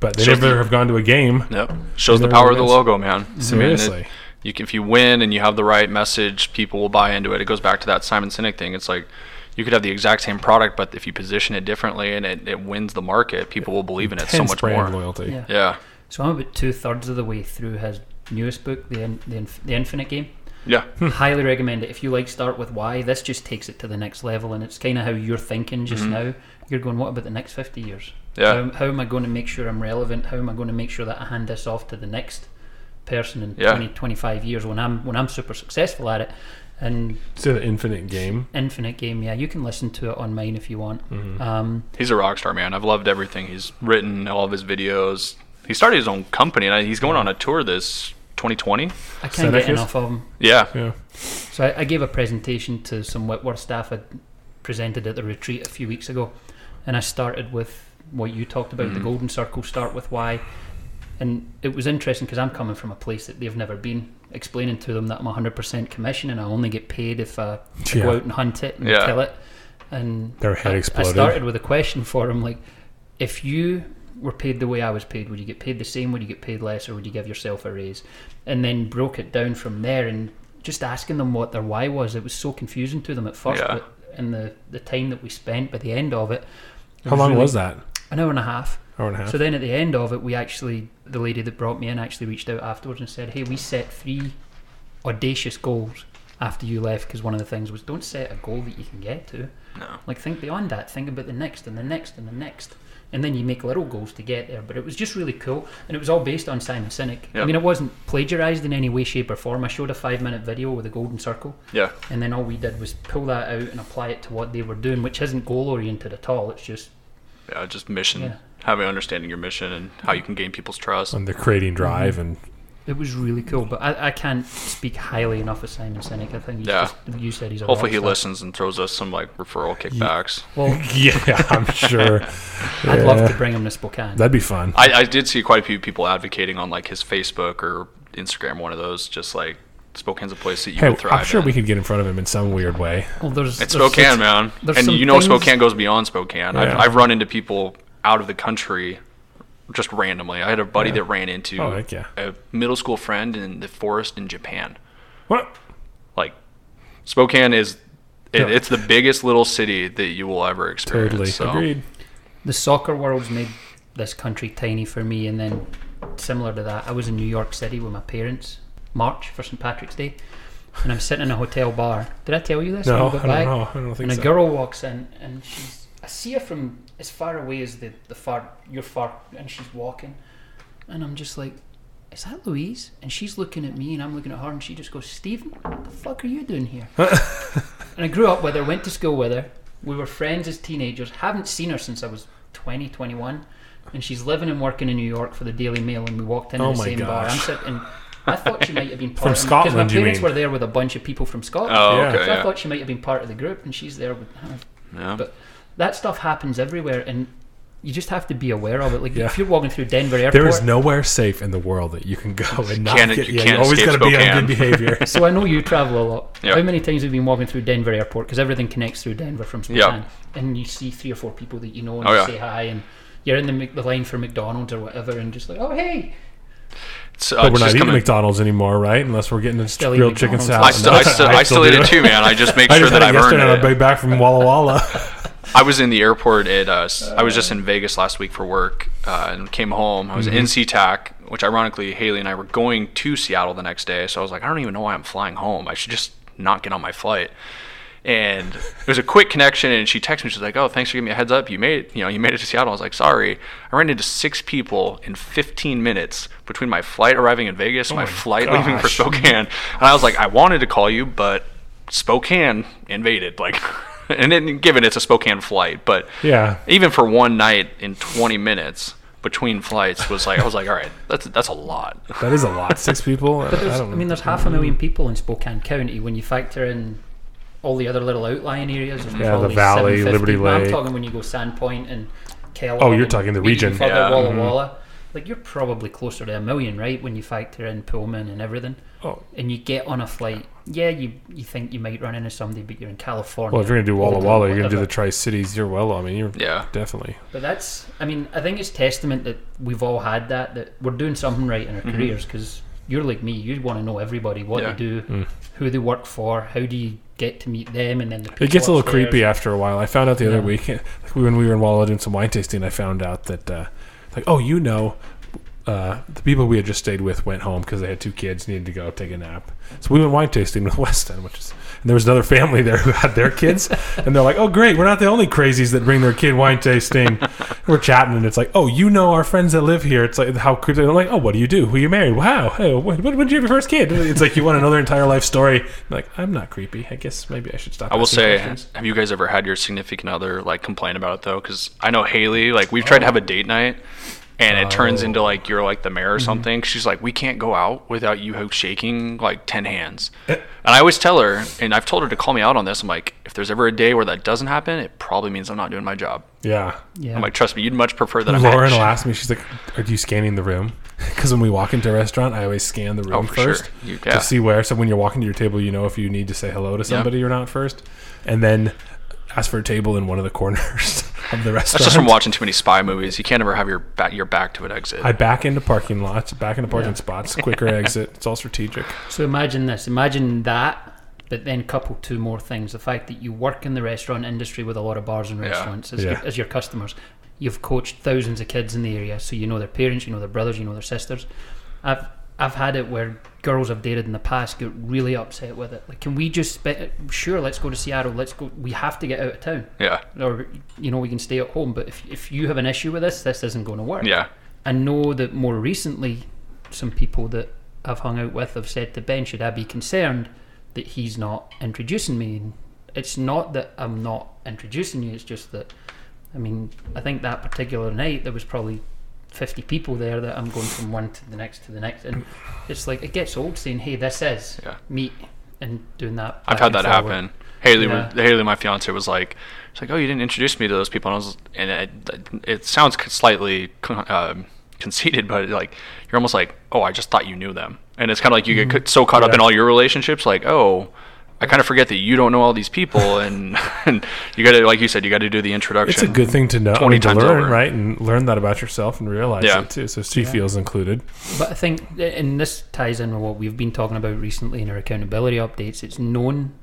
A: But they
C: Shows
A: never
C: the-
A: have gone to a game.
C: Yep, shows the power of the logo, man. I mean, it-
A: Seriously.
C: you can, if you win and you have the right message, people will buy into it. It goes back to that Simon Sinek thing. It's like you could have the exact same product, but if you position it differently and it, it wins the market, people will believe in it so
A: Intense
C: much
A: brand
C: more.
A: loyalty.
B: Yeah.
C: Yeah,
B: So I'm about two thirds of the way through his newest book, the In- the, Inf- the Infinite Game.
C: yeah, hmm.
B: Highly recommend it. If you like start with why, this just takes it to the next level, and it's kind of how you're thinking just mm-hmm. now. You're going, what about the next 50 years?
C: Yeah.
B: How, how am I going to make sure I'm relevant? How am I going to make sure that I hand this off to the next person in
C: Yeah.
B: 20, 25 years when I'm when I'm super successful at it? And
A: It's an infinite game.
B: Infinite Game, yeah, you can listen to it on mine if you want. Um,
C: he's a rock star, man. I've loved everything he's written, all of his videos. He started his own company, and he's going on a tour this 2020.
B: I can't get enough of him.
C: Yeah,
A: Yeah.
B: So I, I gave a presentation to some Whitworth staff. I presented at the retreat a few weeks ago, and I started with what you talked about, the golden circle. Start with why, and it was interesting because I'm coming from a place that they've never been. Explaining to them that I'm 100% commission and I only get paid if I
A: Yeah.
B: go out and hunt it and
C: Yeah.
B: kill it. And
A: Their head
B: I,
A: exploded.
B: I started with a question for them like, if you were paid the way I was paid, would you get paid the same? Would you get paid less, or would you give yourself a raise? And then broke it down from there, and just asking them what their why was. It was so confusing to them at first,
C: Yeah.
B: but in the the time that we spent by the end of it, it
A: How long
B: really-
A: was that?
B: An hour and a half.
A: Hour and a half.
B: So then at the end of it, we actually, the lady that brought me in actually reached out afterwards and said, hey, we set three audacious goals after you left because one of the things was don't set a goal that you can get to.
C: No.
B: Like think beyond that. Think about the next and the next and the next. And then you make little goals to get there. But it was just really cool. And it was all based on Simon Sinek. I mean, it wasn't plagiarized in any way, shape, or form. I showed a five minute video with a golden circle.
C: yeah,
B: And then all we did was pull that out and apply it to what they were doing, which isn't goal oriented at all. It's just
C: yeah. Just mission,
B: Yeah.
C: Having understanding your mission and how you can gain people's trust.
A: And the creating drive
B: Mm-hmm.
A: and
B: It was really cool, but I, I can't speak highly enough of Simon Sinek. I think he's
C: Yeah.
B: just, you said he's a
C: Hopefully, he
B: star.
C: listens and throws us some like referral kickbacks.
B: Well,
A: yeah, I'm sure.
B: I'd love to bring him to Spokane.
A: That'd be fun.
C: I, I did see quite a few people advocating on like his Facebook or Instagram, one of those, just like Spokane's a place that you
A: Hey,
C: can thrive.
A: I'm sure
C: in.
A: we could get in front of him in some weird way.
B: well, there's,
C: It's
B: there's-
C: Spokane, man,
B: there's
C: and you know
B: things-
C: Spokane goes beyond Spokane.
A: Yeah.
C: I've, I've run into people out of the country just randomly. I had a buddy
A: Yeah.
C: that ran into
A: Oh, heck yeah.
C: a middle school friend in the forest in Japan.
A: What?
C: Like Spokane is. It,
A: Yeah.
C: It's the biggest little city that you will ever experience.
A: Totally
C: so.
A: agreed.
B: The soccer world's made this country tiny for me, and then similar to that, I was in New York City with my parents March for St Patrick's Day, and I'm sitting in a hotel bar. Did I tell you this?
A: No,
B: when we
A: I don't
B: back?
A: know. I don't think
B: and a
A: so.
B: girl walks in, and she's. I see her from as far away as the the far your far, and she's walking, and I'm just like, "Is that Louise?" And she's looking at me, and I'm looking at her, and she just goes, "Stephen, what the fuck are you doing here?" and I grew up with her, went to school with her. We were friends as teenagers. Haven't seen her since I was 20, 21. And she's living and working in New York for the Daily Mail, and we walked in
A: Oh
B: the
A: my
B: same bar. I'm
A: gosh.
B: sitting. I thought she might have been part
A: From
B: of
A: Scotland,
B: Because my
A: you
B: parents
A: mean?
B: were there with a bunch of people from Scotland.
C: Oh,
A: Yeah.
C: okay.
B: So I thought she might have been part of the group, and she's there with her.
C: yeah.
B: But that stuff happens everywhere, and you just have to be aware of it. Like
A: Yeah.
B: if you're walking through Denver Airport,
A: There is nowhere safe in the world that you can go and not
C: Can't-
A: get.
C: you
A: Yeah,
C: can't
A: you always got to be on good behavior.
B: so I know you travel a lot.
C: Yeah.
B: How many times have you been walking through Denver Airport? Because everything connects through Denver from
C: Yeah.
B: Spokane, and you see three or four people that you know, and
C: Oh,
B: you
C: yeah.
B: say hi, and you're in the, the line for McDonald's or whatever, and just like, oh hey,
C: It's, uh,
A: but we're not eating
C: coming-
A: McDonald's anymore, right? Unless we're getting a
B: Still eat
A: grilled chicken
B: McDonald's.
A: salad.
C: I still, I still, I still eat it too, man. I just make
A: I
C: sure
A: just
C: that I've earned
A: yesterday on the way back from Walla Walla.
C: I was in the airport at. Uh, I was just in Vegas last week for work uh, and came home. I was
A: Mm-hmm.
C: in SeaTac, which ironically Haley and I were going to Seattle the next day. So I was like, I don't even know why I'm flying home. I should just not get on my flight. And it was a quick connection, and she texted me. She's like, "Oh, thanks for giving me a heads up. You made it. You know, you made it to Seattle." I was like, "Sorry, I ran into six people in 15 minutes between my flight arriving in Vegas, and my,
A: my
C: flight leaving for. Spokane." And I was like, "I wanted to call you, but Spokane invaded." Like, and then given it's a Spokane flight, but
A: Yeah.
C: even for one night in 20 minutes between flights was like I was like, "All right, that's that's a lot."
A: That is a lot. Six people. I,
B: There's,
A: don't
B: I mean, there's half a million people in Spokane County when you factor in all the other little outlying areas. There's
A: Yeah, the
B: probably
A: valley, Liberty
B: But I'm talking when you go Sandpoint and Kellogg.
A: Oh, you're talking the region.
B: Further,
C: Yeah.
B: Walla
A: Mhm.
B: Walla. Like you're probably closer to a million, right? When you factor in Pullman and everything,
A: Oh,
B: and you get on a flight. Yeah, you you think you might run into somebody, but you're in California.
A: well, if you're gonna do Walla Walla, you're gonna do the Tri Cities. You're well. I mean, you're
C: Yeah.
A: definitely.
B: But that's, I mean, I think it's testament that we've all had that, that we're doing something right in our
A: Mm-hmm.
B: careers because you're like me, you want to know everybody, what
C: Yeah.
B: they do,
A: Mm.
B: who they work for, how do you get to meet them, and then the
A: It gets a little
B: upstairs.
A: creepy after a while. I found out the other week, when we were in Walla doing some wine tasting, I found out that, uh, like, oh, you know, uh, the people we had just stayed with went home because they had two kids, needed to go take a nap. So we went wine tasting with Weston, which is, and there was another family there who had their kids, and they're like, oh, great, we're not the only crazies that bring their kid wine tasting. We're chatting, and it's like, oh, you know our friends that live here. It's like how creepy. I'm like, oh, what do you do? Who you married? Wow, hey, when, when did you have your first kid? It's like you want to know their entire life story. I'm like, I'm not creepy. I guess maybe I should stop.
C: I will say,
A: questions.
C: have you guys ever had your significant other like complain about it though? Because I know Haley, like we've tried to have a date night, and it turns
A: Oh.
C: into like you're like the mayor or
A: Mm-hmm.
C: something. She's like, we can't go out without you shaking like ten hands.
A: Eh.
C: And I always tell her, and I've told her to call me out on this. I'm like, if there's ever a day where that doesn't happen, it probably means I'm not doing my job.
A: Yeah.
B: Yeah.
C: I'm like, trust me, you'd much prefer that I'm
A: Lauren
C: act-
A: will ask me, she's like, Are you scanning the room? Because when we walk into a restaurant, I always scan the room
C: Oh, for sure.
A: first
C: You- yeah.
A: to see where. So when you're walking to your table, you know if you need to say hello to somebody or not first. And then ask for a table in one of the corners of the restaurant.
C: That's just from watching too many spy movies. You can't ever have your back your back to an exit.
A: I back into parking lots, back into parking
B: Yeah.
A: spots, quicker exit. It's all strategic.
B: So imagine this. Imagine that, but then couple two more things. The fact that you work in the restaurant industry with a lot of bars and
C: Yeah.
B: restaurants as,
A: Yeah.
B: your, as your customers. You've coached thousands of kids in the area, so you know their parents, you know their brothers, you know their sisters. I've I've had it where girls I've dated in the past get really upset with it. Like, can we just spe- sure? Let's go to Seattle. Let's go. We have to get out of town,
C: yeah,
B: or you know we can stay at home. But if if you have an issue with this, this isn't going to work.
C: yeah,
B: I know that more recently, some people that I've hung out with have said to Ben, should I be concerned that he's not introducing me? And it's not that I'm not introducing you, it's just that, I mean, I think that particular night there was probably 50 people there that I'm going from one to the next to the next. And it's like, it gets old saying, hey, this is
C: Yeah.
B: and doing that.
C: I've had that
B: forward.
C: happen. Haley,
B: Yeah.
C: Haley, my fiance, was like, she's like, "Oh, you didn't introduce me to those people," and I was, and it, it sounds slightly um, conceited, but like you're almost like, "Oh, I just thought you knew them," and it's kind of like you get so caught up in all your relationships, like, "Oh." I kind of forget that you don't know all these people, and, and you got to, like you said, you got to do the introduction.
A: It's a good thing to know, I
C: 20
A: to
C: times
A: learn,
C: over.
A: right? And learn that about yourself and realize
C: Yeah.
A: it too. So she
B: Yeah.
A: feels included.
B: But I think, and this ties in with what we've been talking about recently in our accountability updates. It's known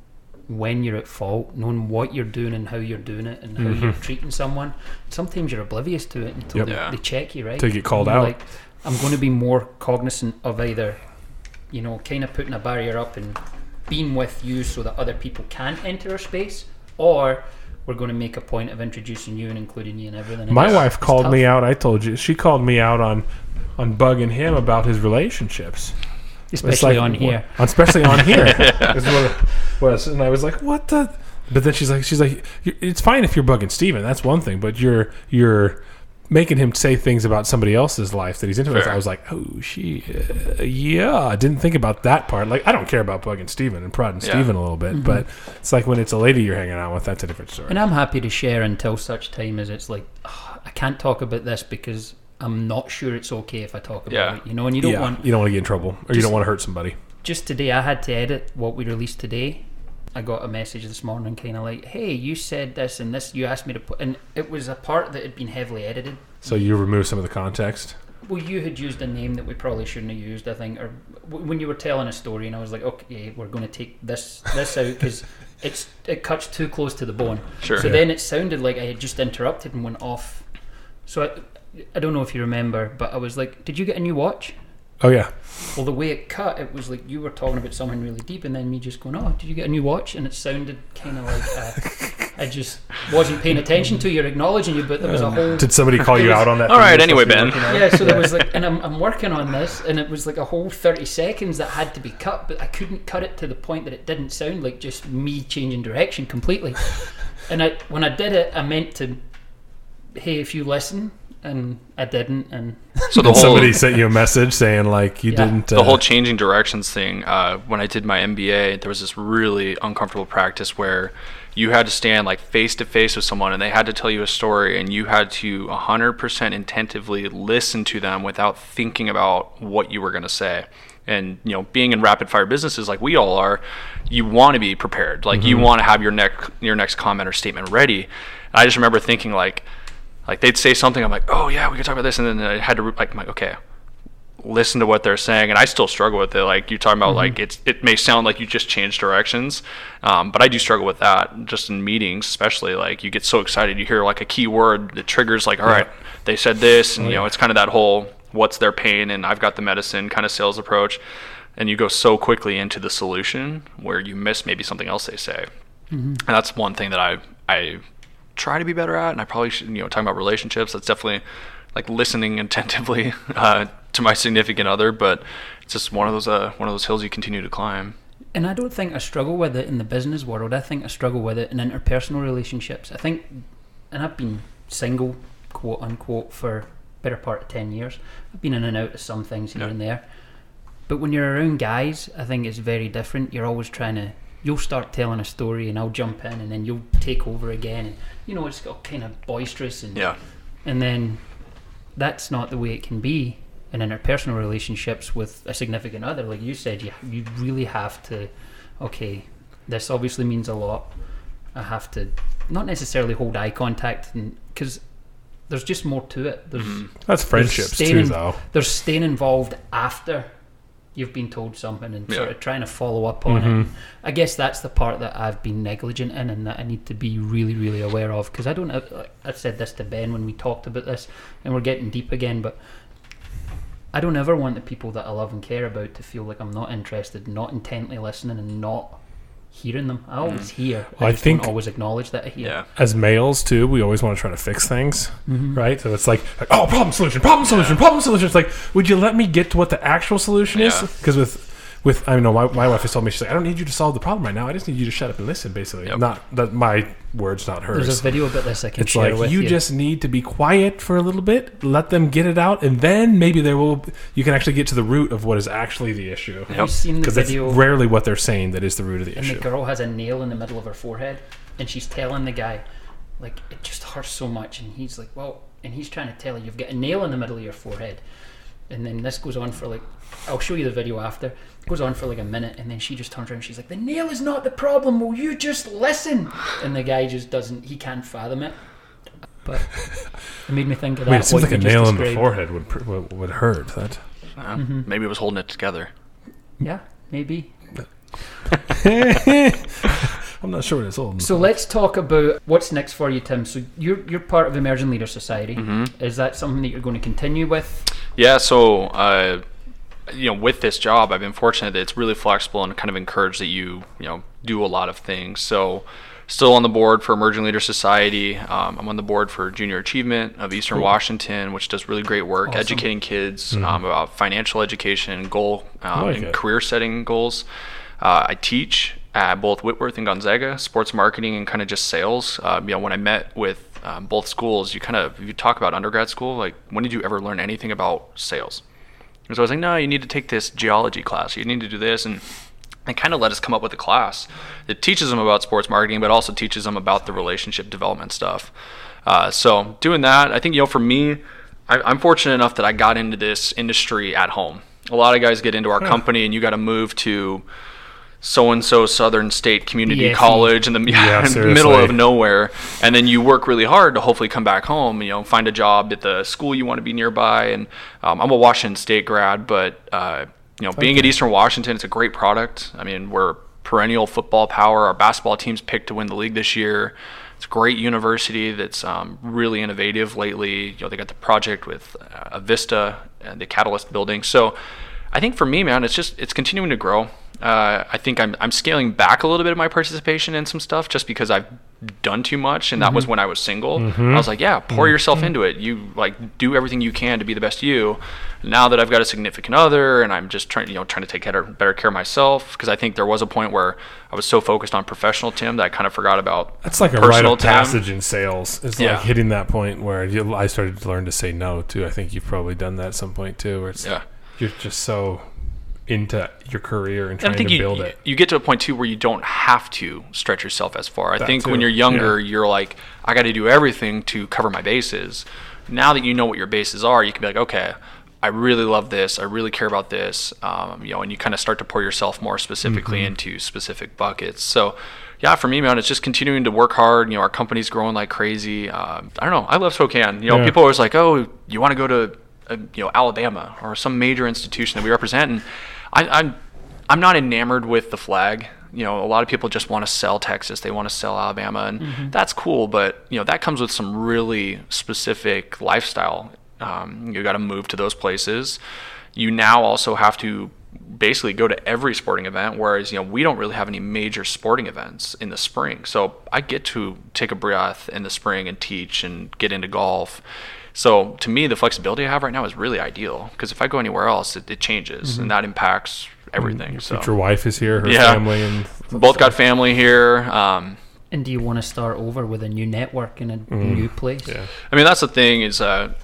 B: when you're at fault, knowing what you're doing and how you're doing it, and how you're mm-hmm. treating someone. Sometimes you're oblivious to it until
A: Yep.
B: they,
C: Yeah.
B: they check you, right?
A: To get called out.
B: Like, I'm going to be more cognizant of either, you know, kind of putting a barrier up and being with you so that other people can't enter our space, or we're going to make a point of introducing you and including you and everything.
A: My wife called
B: tough.
A: me out. I told you she called me out on on bugging him about his relationships.
B: Especially
A: like,
B: on here.
A: especially on here. is what was, and I was like, "What the?" But then she's like, "She's like, it's fine if you're bugging Steven. That's one thing, but you're you're making him say things about somebody else's life that he's into." with." I was like, "Oh, she, uh, yeah." I didn't think about that part. Like, I don't care about bugging Steven and prodding
C: Yeah.
A: Steven a little bit, but it's like when it's a lady you're hanging out with, that's a different story.
B: And I'm happy to share until such time as it's like, "Ugh, I can't talk about this because I'm not sure it's okay if I talk about
C: Yeah.
B: it. You know, and you don't
A: yeah,
B: want.
A: you don't want to get in trouble, or you don't want to hurt somebody.
B: Just today, I had to edit what we released today. I got a message this morning, kind of like, "Hey, you said this and this. You asked me to put," and it was a part that had been heavily edited.
A: So you removed some of the context.
B: Well, you had used a name that we probably shouldn't have used, I think, or w- when you were telling a story, and I was like, okay, we're going to take this this out because it's it cuts too close to the bone.
C: Sure.
B: So
A: Yeah.
B: then it sounded like I had just interrupted and went off. So I, I don't know if you remember, but I was like, did you get a new watch?
A: Oh yeah.
B: Well, the way it cut, it was like you were talking about something really deep, and then me just going, "Oh, did you get a new watch?" And it sounded kind of like uh, I just wasn't paying attention to you, or acknowledging you, but there was a whole
A: Did somebody call you
B: was-
A: out on that?
C: All
A: thing
C: right,
A: you're
C: anyway,
A: supposed to be
C: Ben.
B: yeah, so there was like, and I'm, I'm working on this, and it was like a whole 30 seconds that had to be cut, but I couldn't cut it to the point that it didn't sound like just me changing direction completely. And I, when I did it, I meant to, hey, if you listen, and I didn't, and
C: So the whole
A: somebody sent you a message saying like you
B: Yeah.
A: didn't. Uh,
C: the whole changing directions thing. Uh, when I did my MBA, there was this really uncomfortable practice where you had to stand like face to face with someone, and they had to tell you a story, and you had to 100% intentively listen to them without thinking about what you were going to say. And you know, being in rapid fire businesses like we all are, you want to be prepared. Like you want to have your next your next comment or statement ready. And I just remember thinking like, like they'd say something, I'm like, oh yeah, we could talk about this, and then I had to re- like, I'm like, okay, listen to what they're saying, and I still struggle with it. Like you're talking about, like it's it may sound like you just changed directions, um, but I do struggle with that. Just in meetings, especially, like you get so excited, you hear like a key word that triggers, like, all right, they said this, and you know, it's kind of that whole what's their pain, and I've got the medicine kind of sales approach, and you go so quickly into the solution where you miss maybe something else they say, and that's one thing that I I try to be better at, and I probably should, you know, talking about relationships. That's definitely like listening attentively uh, to my significant other, but it's just one of those uh, one of those hills you continue to climb.
B: And I don't think I struggle with it in the business world. I think I struggle with it in interpersonal relationships. I think, and I've been single, quote unquote, for better part of 10 years. I've been in and out of some things here
C: Yeah.
B: and there. But when you're around guys, I think it's very different. You're always trying to, you'll start telling a story and I'll jump in and then you'll take over again. And, you know, it's got kind of boisterous and
C: Yeah,
B: and then that's not the way it can be in interpersonal relationships with a significant other. Like you said, you you really have to. Okay, this obviously means a lot. I have to not necessarily hold eye contact, because there's just more to it. There's mm-hmm.
A: that's friendships
B: staying
A: too, though.
B: there's staying involved after you've been told something and sort of trying to follow up on
A: Mm-hmm.
B: it. I guess that's the part that I've been negligent in and that I need to be really, really aware of because I don't. I, I said this to Ben when we talked about this, and we're getting deep again, but. I don't ever want the people that I love and care about to feel like I'm not interested, not intently listening, and not hearing them. I always hear. I,
A: I
B: just
A: think-
B: don't always acknowledge that I hear.
C: yeah,
A: As males too, we always want to try to fix things,
B: Mm-hmm.
A: right? So it's like, like, oh, problem solution, problem solution, problem solution. It's like, would you let me get to what the actual solution is? Because with with I know my, my wife has told me she's like, I don't need you to solve the problem right now. I just need you to shut up and listen. Basically,
C: Yep.
A: not that my words, not hers.
B: There's a video about this I can
A: It's
B: share
A: like
B: with
A: you,
B: you.
A: just need to be quiet for a little bit, let them get it out, and then maybe there will you can actually get to the root of what is actually the issue.
C: Yep.
B: You've seen the
A: Because it's rarely what they're saying that is the root of the issue.
B: and the girl has a nail in the middle of her forehead and she's telling the guy like it just hurts so much and he's like well and he's trying to tell her you've got a nail in the middle of your forehead and then this goes on for like I'll show you the video after it goes on for like a minute and then she just turns around and she's like the nail is not the problem will you just listen and the guy just doesn't he can't fathom it but it made me think of that
A: I mean, it seems like a nail in the forehead would pr- would, would hurt. That
C: Uh,
B: Mm-hmm.
C: maybe it was holding it together.
B: yeah maybe
A: I'm not sure what it's holding.
B: So let's talk about what's next for you, Tim. So you're you're part of Emerging Leader Society.
C: Mm-hmm.
B: Is that something that you're going to continue with?
C: Yeah, so uh, you know, with this job, I've been fortunate that it's really flexible and kind of encouraged that you you know do a lot of things. So, still on the board for Emerging Leader Society. Um, I'm on the board for Junior Achievement of Eastern Washington, which does really great work
B: Awesome.
C: educating kids um, about financial education, goal um,
A: like
C: and
A: it.
C: career setting goals. Uh, I teach at both Whitworth and Gonzaga, sports marketing and kind of just sales. Uh, you know, when I met with um, both schools, you kind of you talk about undergrad school. Like, when did you ever learn anything about sales? And so I was like, no, you need to take this geology class. You need to do this, and they kind of let us come up with a class that teaches them about sports marketing, but also teaches them about the relationship development stuff. Uh, so doing that, I think you know, for me, I, I'm fortunate enough that I got into this industry at home. A lot of guys get into our company, and you got to move to so and so Southern State Community. College in the
A: Yeah,
C: middle of nowhere, and then you work really hard to hopefully come back home. You know, find a job at the school you want to be nearby. And um, I'm a Washington State grad, but uh, you know, being at Eastern Washington, it's a great product. I mean, we're perennial football power. Our basketball team's picked to win the league this year. It's a great university that's um, really innovative lately. You know, they got the project with uh, Vista and the Catalyst building. So I think for me, man, it's just it's continuing to grow. Uh, I think I'm I'm scaling back a little bit of my participation in some stuff just because I've done too much, and that was mm-hmm. when I was single. Mm-hmm. I was like, yeah, pour mm-hmm. yourself into it. You like do everything you can to be the best you. Now that I've got a significant other, and I'm just trying, you know, trying to take better, better care of myself, because I think there was a point where I was so focused on professional Tim that I kind of forgot about
A: That's like a rite
C: personal
A: of
C: Tim.
A: passage in sales. It's
C: Yeah.
A: like hitting that point where you, I started to learn to say no too. I think you've probably done that at some point too, where it's
C: Yeah.
A: you're just so into your career and trying
C: I think
A: to
C: you,
A: build it.
C: you get to a point too where you don't have to stretch yourself as far. I
A: That
C: think when you're younger,
A: yeah.
C: you're like, I got to do everything to cover my bases. Now that you know what your bases are, you can be like, okay, I really love this. I really care about this. Um, you know, and you kind of start to pour yourself more specifically
A: Mm-hmm.
C: into specific buckets. So. Yeah, for me, man, it's just continuing to work hard. You know, our company's growing like crazy. Um, I don't know. I love Spokane. You know,
A: Yeah.
C: people are always like, "Oh, you want to go to, uh, you know, Alabama or some major institution that we represent?" And I, I'm I'm not enamored with the flag. You know, a lot of people just want to sell Texas, they want to sell Alabama, and that's cool. But you know, that comes with some really specific lifestyle. Um, you got to move to those places. You now also have to basically go to every sporting event, whereas you know we don't really have any major sporting events in the spring. So I get to take a breath in the spring and teach and get into golf. So to me, the flexibility I have right now is really ideal because if I go anywhere else, it, it changes and that impacts everything.
A: Your
C: So
A: future wife is here, her
C: Yeah.
A: family, and
C: both got family here. Um,
B: And do you want to start over with a new network in a new place?
A: yeah.
C: I mean, that's the thing is, uh,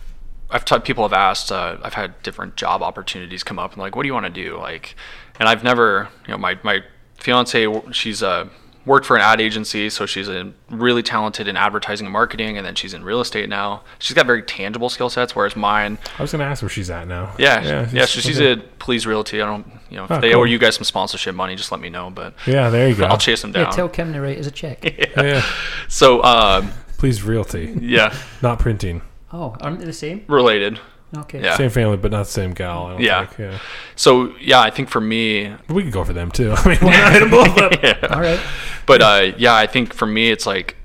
C: I've taught people have asked, uh, I've had different job opportunities come up and like, what do you want to do? Like, and I've never, you know, my, my fiance, she's, uh, worked for an ad agency. So she's a really talented in advertising and marketing. And then she's in real estate now. She's got very tangible skill sets. Whereas mine,
A: I was gonna ask where she's at now.
C: yeah, yeah,
A: she's-
C: so she's
A: okay.
C: at Plese Realty. I don't, you know, if
A: Oh,
C: they owe you guys some sponsorship money, just let me know. But
A: Yeah, there you go.
C: I'll chase them
B: Yeah,
C: down.
B: tell Kim to write as a check.
A: Yeah,
C: so, um,
A: Plese realty,
C: yeah,
A: not printing.
B: oh, aren't they the same?
C: related.
B: Okay.
C: Yeah.
A: Same family, but not the same gal. I don't
C: Yeah.
A: think. yeah.
C: So yeah, I think for me,
A: we could go for them too. I mean, why not hit them both up?
B: All right.
C: but uh, yeah, I think for me, it's like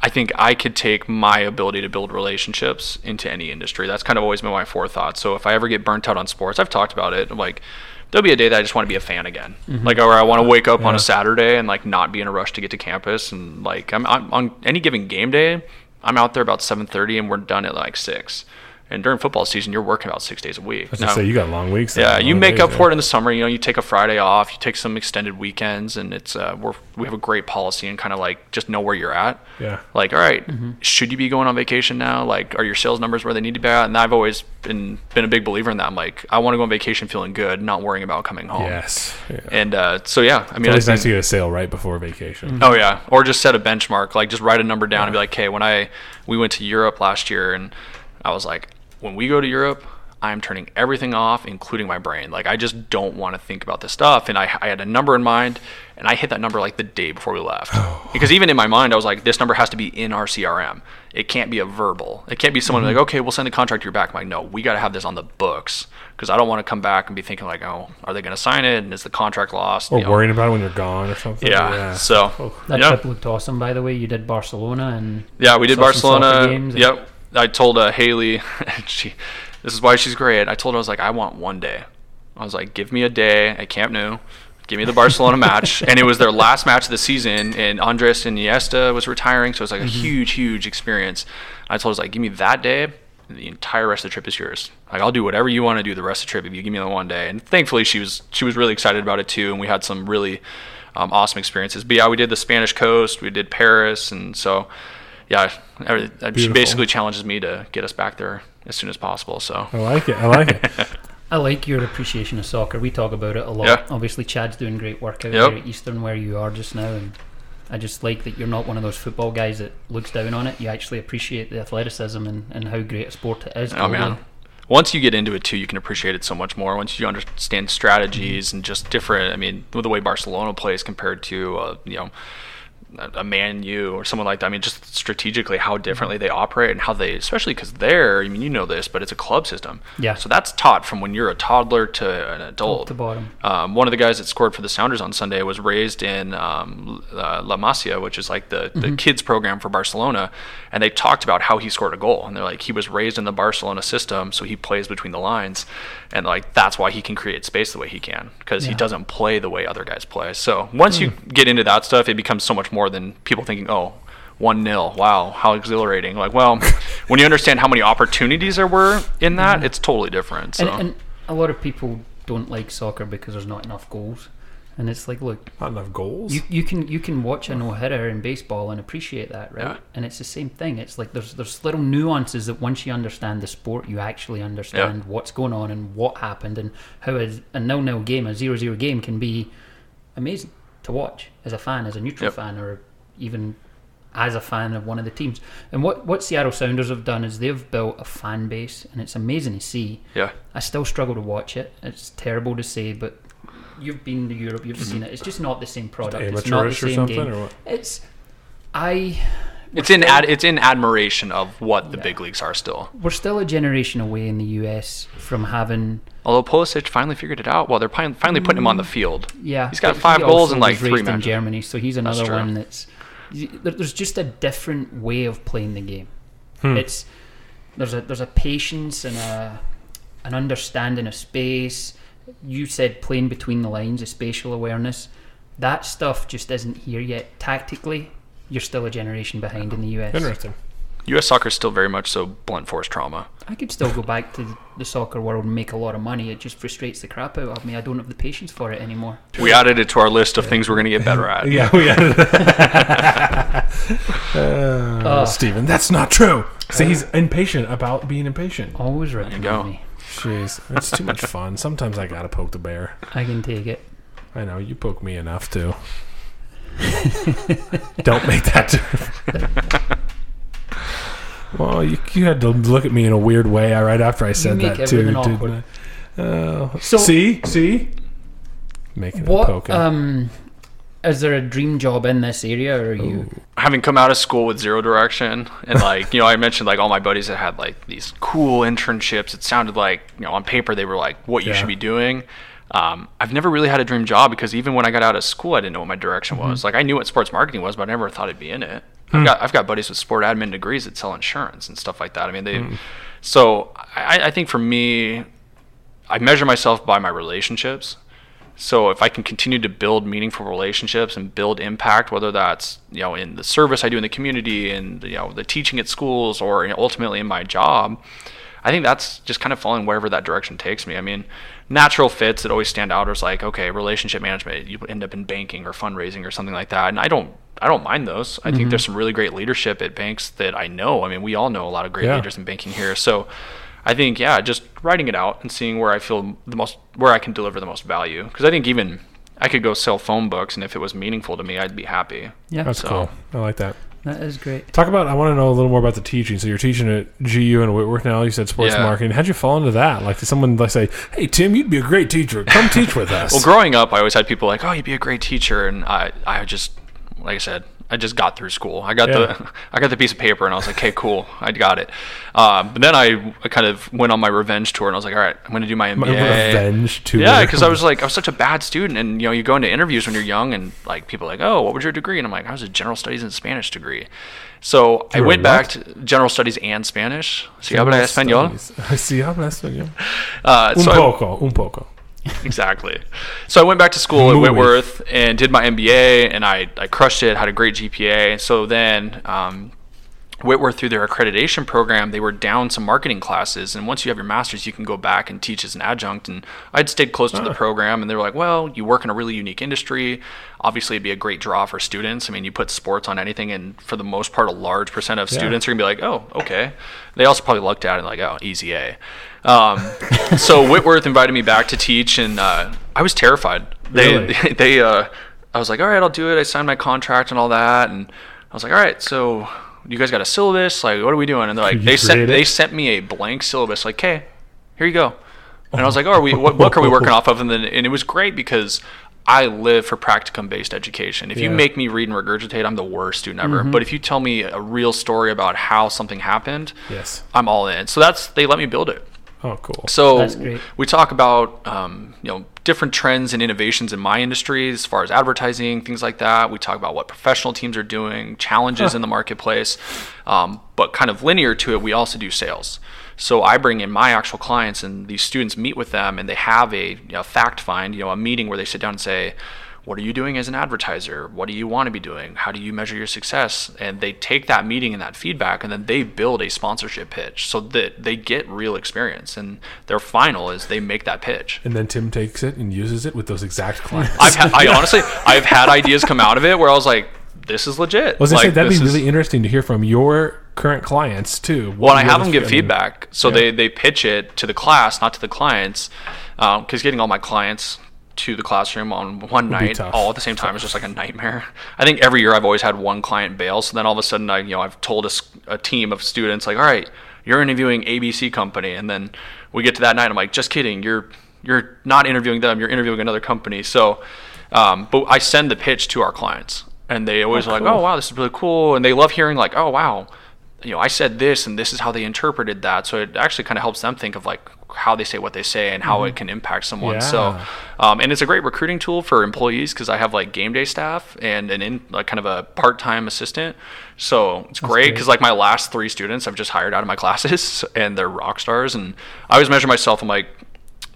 C: I think I could take my ability to build relationships into any industry. That's kind of always been my forethought. So if I ever get burnt out on sports, I've talked about it. I'm like, there'll be a day that I just want to be a fan again. Like, or I want to wake up on a Saturday and like not be in a rush to get to campus. And like, I'm, I'm on any given game day, I'm out there about 7:30 and we're done at like six. And during football season, you're working about six days a week.
A: I was gonna say you got long weeks.
C: Yeah, you make up for it in the summer. You know, you take a Friday off, you take some extended weekends, and it's uh, we're we have a great policy and kind of like just know where you're at.
A: Yeah.
C: Like, all right, should you be going on vacation now? Like, are your sales numbers where they need to be at? And I've always been been a big believer in that. I'm like, I want to go on vacation feeling good, not worrying about coming home.
A: Yes. Yeah.
C: And uh, so yeah, I mean,
A: It's always
C: I
A: nice to get a sale right before vacation.
C: Oh yeah, or just set a benchmark. Like just write a number down and be like, hey, when I we went to Europe last year, and I was like, when we go to Europe, I'm turning everything off, including my brain. Like I just don't want to think about this stuff. And I, I had a number in mind, and I hit that number like the day before we left. Oh. Because even in my mind, I was like, this number has to be in our CRM. It can't be a verbal. It can't be someone mm-hmm. like, okay, we'll send the contract to your back. I'm like, no, we got to have this on the books. Because I don't want to come back and be thinking like, oh, are they going to sign it? And is the contract lost?
A: Or
C: You know?
A: worrying about it when you're gone or something.
C: Yeah. So oh,
B: That
C: yeah.
B: trip looked awesome, by the way. You did Barcelona and
C: Yeah, we did
B: saw some
C: Barcelona.
B: games and-
C: Yep. I told uh, Haley, she, this is why she's great. I told her I was like, I want one day. I was like, give me a day at Camp Nou. Give me the Barcelona match, and it was their last match of the season. And Andres Iniesta was retiring, so it was like a huge, huge experience. I told her I was like, give me that day. and The entire rest of the trip is yours. Like I'll do whatever you want to do the rest of the trip if you give me the one day. And thankfully, she was she was really excited about it too, and we had some really um, awesome experiences. But yeah, we did the Spanish coast, we did Paris, and so yeah, every, she basically challenges me to get us back there as soon as possible. So
A: I like it. I like it.
B: I like your appreciation of soccer. We talk about it a lot.
C: Yeah.
B: Obviously, Chad's doing great work out
C: Yep.
B: there at Eastern where you are just now, and I just like that you're not one of those football guys that looks down on it. You actually appreciate the athleticism and, and how great a sport it is.
C: oh man, once you get into it too, you can appreciate it so much more. Once you understand strategies and just different. I mean, the way Barcelona plays compared to uh, you know a Man U or someone like that. I mean, just strategically how differently they operate and how they, especially because they're, I mean, you know this, but it's a club system.
B: Yeah.
C: So that's taught from when you're a toddler to an adult.
B: to bottom.
C: Um, one of the guys that scored for the Sounders on Sunday was raised in um, uh, La Masia, which is like the, the kids program for Barcelona. And they talked about how he scored a goal. And they're like, he was raised in the Barcelona system, so he plays between the lines. And like, that's why he can create space the way he can, because he doesn't play the way other guys play. So once you get into that stuff, it becomes so much more than people thinking, oh, 1 0. Wow, how exhilarating. Like, well, when you understand how many opportunities there were in that, mm-hmm. it's totally different. So.
B: And, and a lot of people don't like soccer because there's not enough goals. And it's like, look,
A: Not enough goals.
B: you, you can you can watch a no hitter in baseball and appreciate that, right?
C: Yeah.
B: And it's the same thing. It's like there's there's little nuances that once you understand the sport, you actually understand what's going on and what happened and how a, a nil nil game, a zero zero game, can be amazing to watch as a fan, as a neutral
C: Yep.
B: fan, or even as a fan of one of the teams. And what what Seattle Sounders have done is they've built a fan base, and it's amazing to see.
C: yeah.
B: I still struggle to watch it. It's terrible to say, but you've been to Europe, you've mm-hmm. seen it. It's just not the same product. It's not the
A: amateurish or
B: same
A: something,
B: game.
A: or what?
B: It's I.
C: It's in ad, it's in admiration of what the big leagues are still.
B: We're still a generation away in the US from having.
C: Although Pulisic finally figured it out, well, they're finally putting him on the field.
B: Yeah,
C: He's got five
B: he
C: goals in, like,
B: was
C: three
B: raised in. Germany, so he's another
C: true.
B: one that's. There's just a different way of playing the game.
A: Hmm.
B: It's there's a there's a patience and a an understanding of space. You said playing between the lines, a spatial awareness. That stuff just isn't here yet. Tactically, you're still a generation behind in the US.
A: Interesting.
C: U.S. soccer is still very much so blunt force trauma.
B: I could still go back to the soccer world and make a lot of money. It just frustrates the crap out of me. I don't have the patience for it anymore.
C: We added it to our list of things we're going to get better at.
A: Yeah, we had uh, Steven, that's not true. See, he's impatient about being impatient.
B: Always right
C: you go.
B: me.
A: Jeez, it's too much fun. Sometimes I gotta poke the bear.
B: I can take it.
A: I know you poke me enough too. Don't make that. Too. well, you, you had to look at me in a weird way right after I said
B: make
A: that too.
B: everything
A: didn't. I? Uh,
B: So-
A: see, see, making a
B: What
A: poking.
B: um is there a dream job in this area or are you
C: Having come out of school with zero direction, and like, you know, I mentioned like all my buddies that had like these cool internships. It sounded like, you know, on paper they were like what you
A: Yeah.
C: should be doing. Um, I've never really had a dream job because even when I got out of school, I didn't know what my direction was. Like, I knew what sports marketing was, but I never thought I'd be in it. I've hmm. got I've got buddies with sport admin degrees that sell insurance and stuff like that. I mean, they. Hmm. So I, I think for me, I measure myself by my relationships. So if I can continue to build meaningful relationships and build impact, whether that's you know in the service I do in the community and you know the teaching at schools or you know, ultimately in my job, I think that's just kind of following wherever that direction takes me. I mean, natural fits that always stand out is like okay, relationship management. You end up in banking or fundraising or something like that, and I don't. I don't mind those. I think mm-hmm. there's some really great leadership at banks that I know. I mean, we all know a lot of great
A: Yeah.
C: leaders in banking here. So, I think yeah, just writing it out and seeing where I feel the most, where I can deliver the most value. Because I think even I could go sell phone books, and if it was meaningful to me, I'd be happy.
B: Yeah,
A: That's
C: so-
A: cool. I like that.
B: That is great.
A: Talk about. I want to know a little more about the teaching. So you're teaching at GU and Whitworth now. You said sports
C: Yeah.
A: marketing. How'd you fall into that? Like, did someone like say, "Hey, Tim, you'd be a great teacher. Come teach with us."
C: Well, growing up, I always had people like, "Oh, you'd be a great teacher," and I, I just, like I said, I just got through school. I got
A: Yeah.
C: the, I got the piece of paper, and I was like, "Okay, cool, I got it." Um, but then I, I kind of went on my revenge tour, and I was like, "All right, I'm going to do my MBA."
A: My revenge tour.
C: Yeah, because I was like, I was such a bad student, and you know, you go into interviews when you're young, and like people are like, oh, what was your degree? And I'm like, I was a general studies and Spanish degree. So I
A: You were
C: went
A: what?
C: back to general studies and Spanish. Si habla español.
A: Sí, habla español.
C: Uh,
A: Un
C: so I-
A: poco, un poco.
C: exactly. So I went back to school at Whitworth and did my MBA, and I, I crushed it. Had a great GPA. So then um, Whitworth, through their accreditation program, they were down some marketing classes, and once you have your master's, you can go back and teach as an adjunct. And I'd stayed close to the program, and they were like, "Well, you work in a really unique industry. Obviously, it'd be a great draw for students. I mean, you put sports on anything, and for the most part, a large percent of
A: Yeah.
C: students are gonna be like, "Oh, okay." They also probably looked at it like, "Oh, easy A." Um, so Whitworth invited me back to teach, and uh, I was terrified. They
A: Really?
C: they uh, I was like, all right, I'll do it. I signed my contract and all that, and I was like, all right, so you guys got a syllabus? Like, what are we doing? And they're like, they sent
A: it?
C: they sent me a blank syllabus. Like, hey, here you go. And I was like, oh, are we what book are we working off of? And then and it was great because I live for practicum based education. If you make me read and regurgitate, I'm the worst student ever.
B: Mm-hmm.
C: But if you tell me a real story about how something happened,
A: Yes.
C: I'm all in. So that's they let me build it.
A: Oh, cool.
C: So we talk about um, you know different trends and innovations in my industry as far as advertising, things like that. We talk about what professional teams are doing, challenges in the marketplace, um, but kind of linear to it. We also do sales. So I bring in my actual clients, and these students meet with them, and they have a you know, fact find, you know, a meeting where they sit down and say. What are you doing as an advertiser? What do you want to be doing? How do you measure your success? And they take that meeting and that feedback and then they build a sponsorship pitch so that they get real experience. And their final is they make that pitch.
A: And then Tim takes it and uses it with those exact clients.
C: I've had, I honestly, I've had ideas come out of it where I was like, this is legit.
A: I was say
C: Like,
A: that'd be
C: this is-
A: really interesting to hear from your current clients too.
C: Well, I have them give feedback, so
A: yeah.
C: they they pitch it to the class, not to the clients, um, because getting all my clients to the classroom on one night all at the same time is just like a nightmare. I think every year I've always had one client bail, so then all of a sudden I you know I've told a team of students like, all right, you're interviewing ABC company, and then we get to that night, I'm like, just kidding, you're you're not interviewing them, you're interviewing another company. So, um, but I send the pitch to our clients, and they always are like, oh wow, this is really cool, and they love hearing like, oh wow you know, I said this and this is how they interpreted that. So it actually kind of helps them think of like how they say what they say and how it can impact someone. So, um, and it's a great recruiting tool for employees because I have like game day staff and an in like kind of a part time assistant. So it's great because like my last three students I've just hired out of my classes and they're rock stars. And I always measure myself. I'm like,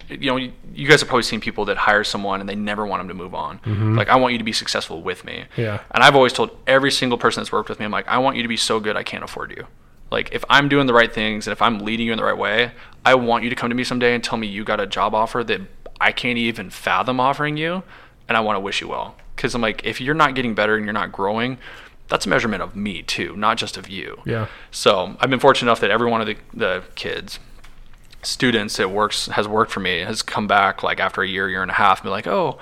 C: you know, you, you guys have probably seen people that hire someone and they never want them to move on. Like, I want you to be successful with me.
A: Yeah.
C: And I've always told every single person that's worked with me, I'm like, I want you to be so good I can't afford you. Like, if I'm doing the right things and if I'm leading you in the right way, I want you to come to me someday and tell me you got a job offer that I can't even fathom offering you, and I want to wish you well. Because I'm like, if you're not getting better and you're not growing, that's a measurement of me too, not just of you.
A: Yeah.
C: So I've been fortunate enough that every one of the, the kids, students that works has worked for me has come back like after a year, year and a half, and be like, oh,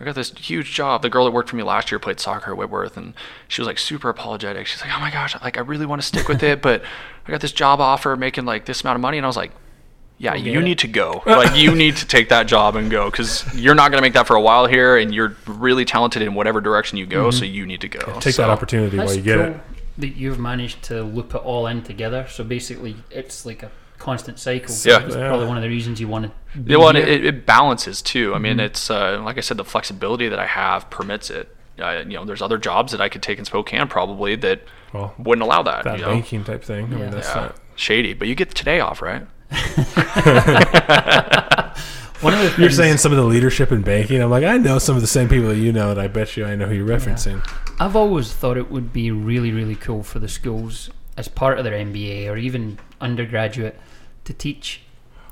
C: I got this huge job. The girl that worked for me last year played soccer at Whitworth, and she was like super apologetic. She's like, oh my gosh, like I really want to stick with it, but I got this job offer making like this amount of money, and I was like. Yeah, you
B: it.
C: need to go. Like you need to take that job and go because you're not gonna make that for a while here, and you're really talented in whatever direction you go. Mm-hmm. So you need to go.
A: Take
C: So-
A: that opportunity while you get
B: cool
A: it.
B: that you've managed to loop it all in together. So basically, it's like a constant cycle.
C: Yeah.
B: That's
A: Yeah.
B: probably one of the reasons you want to. Be
C: Yeah, well,
B: here.
C: it, it balances too. I mean, it's uh, like I said, the flexibility that I have permits it. Uh, you know, there's other jobs that I could take in Spokane probably that
A: Well,
C: wouldn't allow that.
A: that
C: you know?
A: banking type thing. I mean,
B: Yeah.
A: that's
C: Yeah.
A: not.
C: Shady, but you get today off, right?
B: one of the things,
A: You're saying some of the leadership in banking. I'm like, I know some of the same people that you know, and I bet you I know who you're referencing.
B: I've always thought it would be really, really cool for the schools as part of their MBA or even undergraduate to teach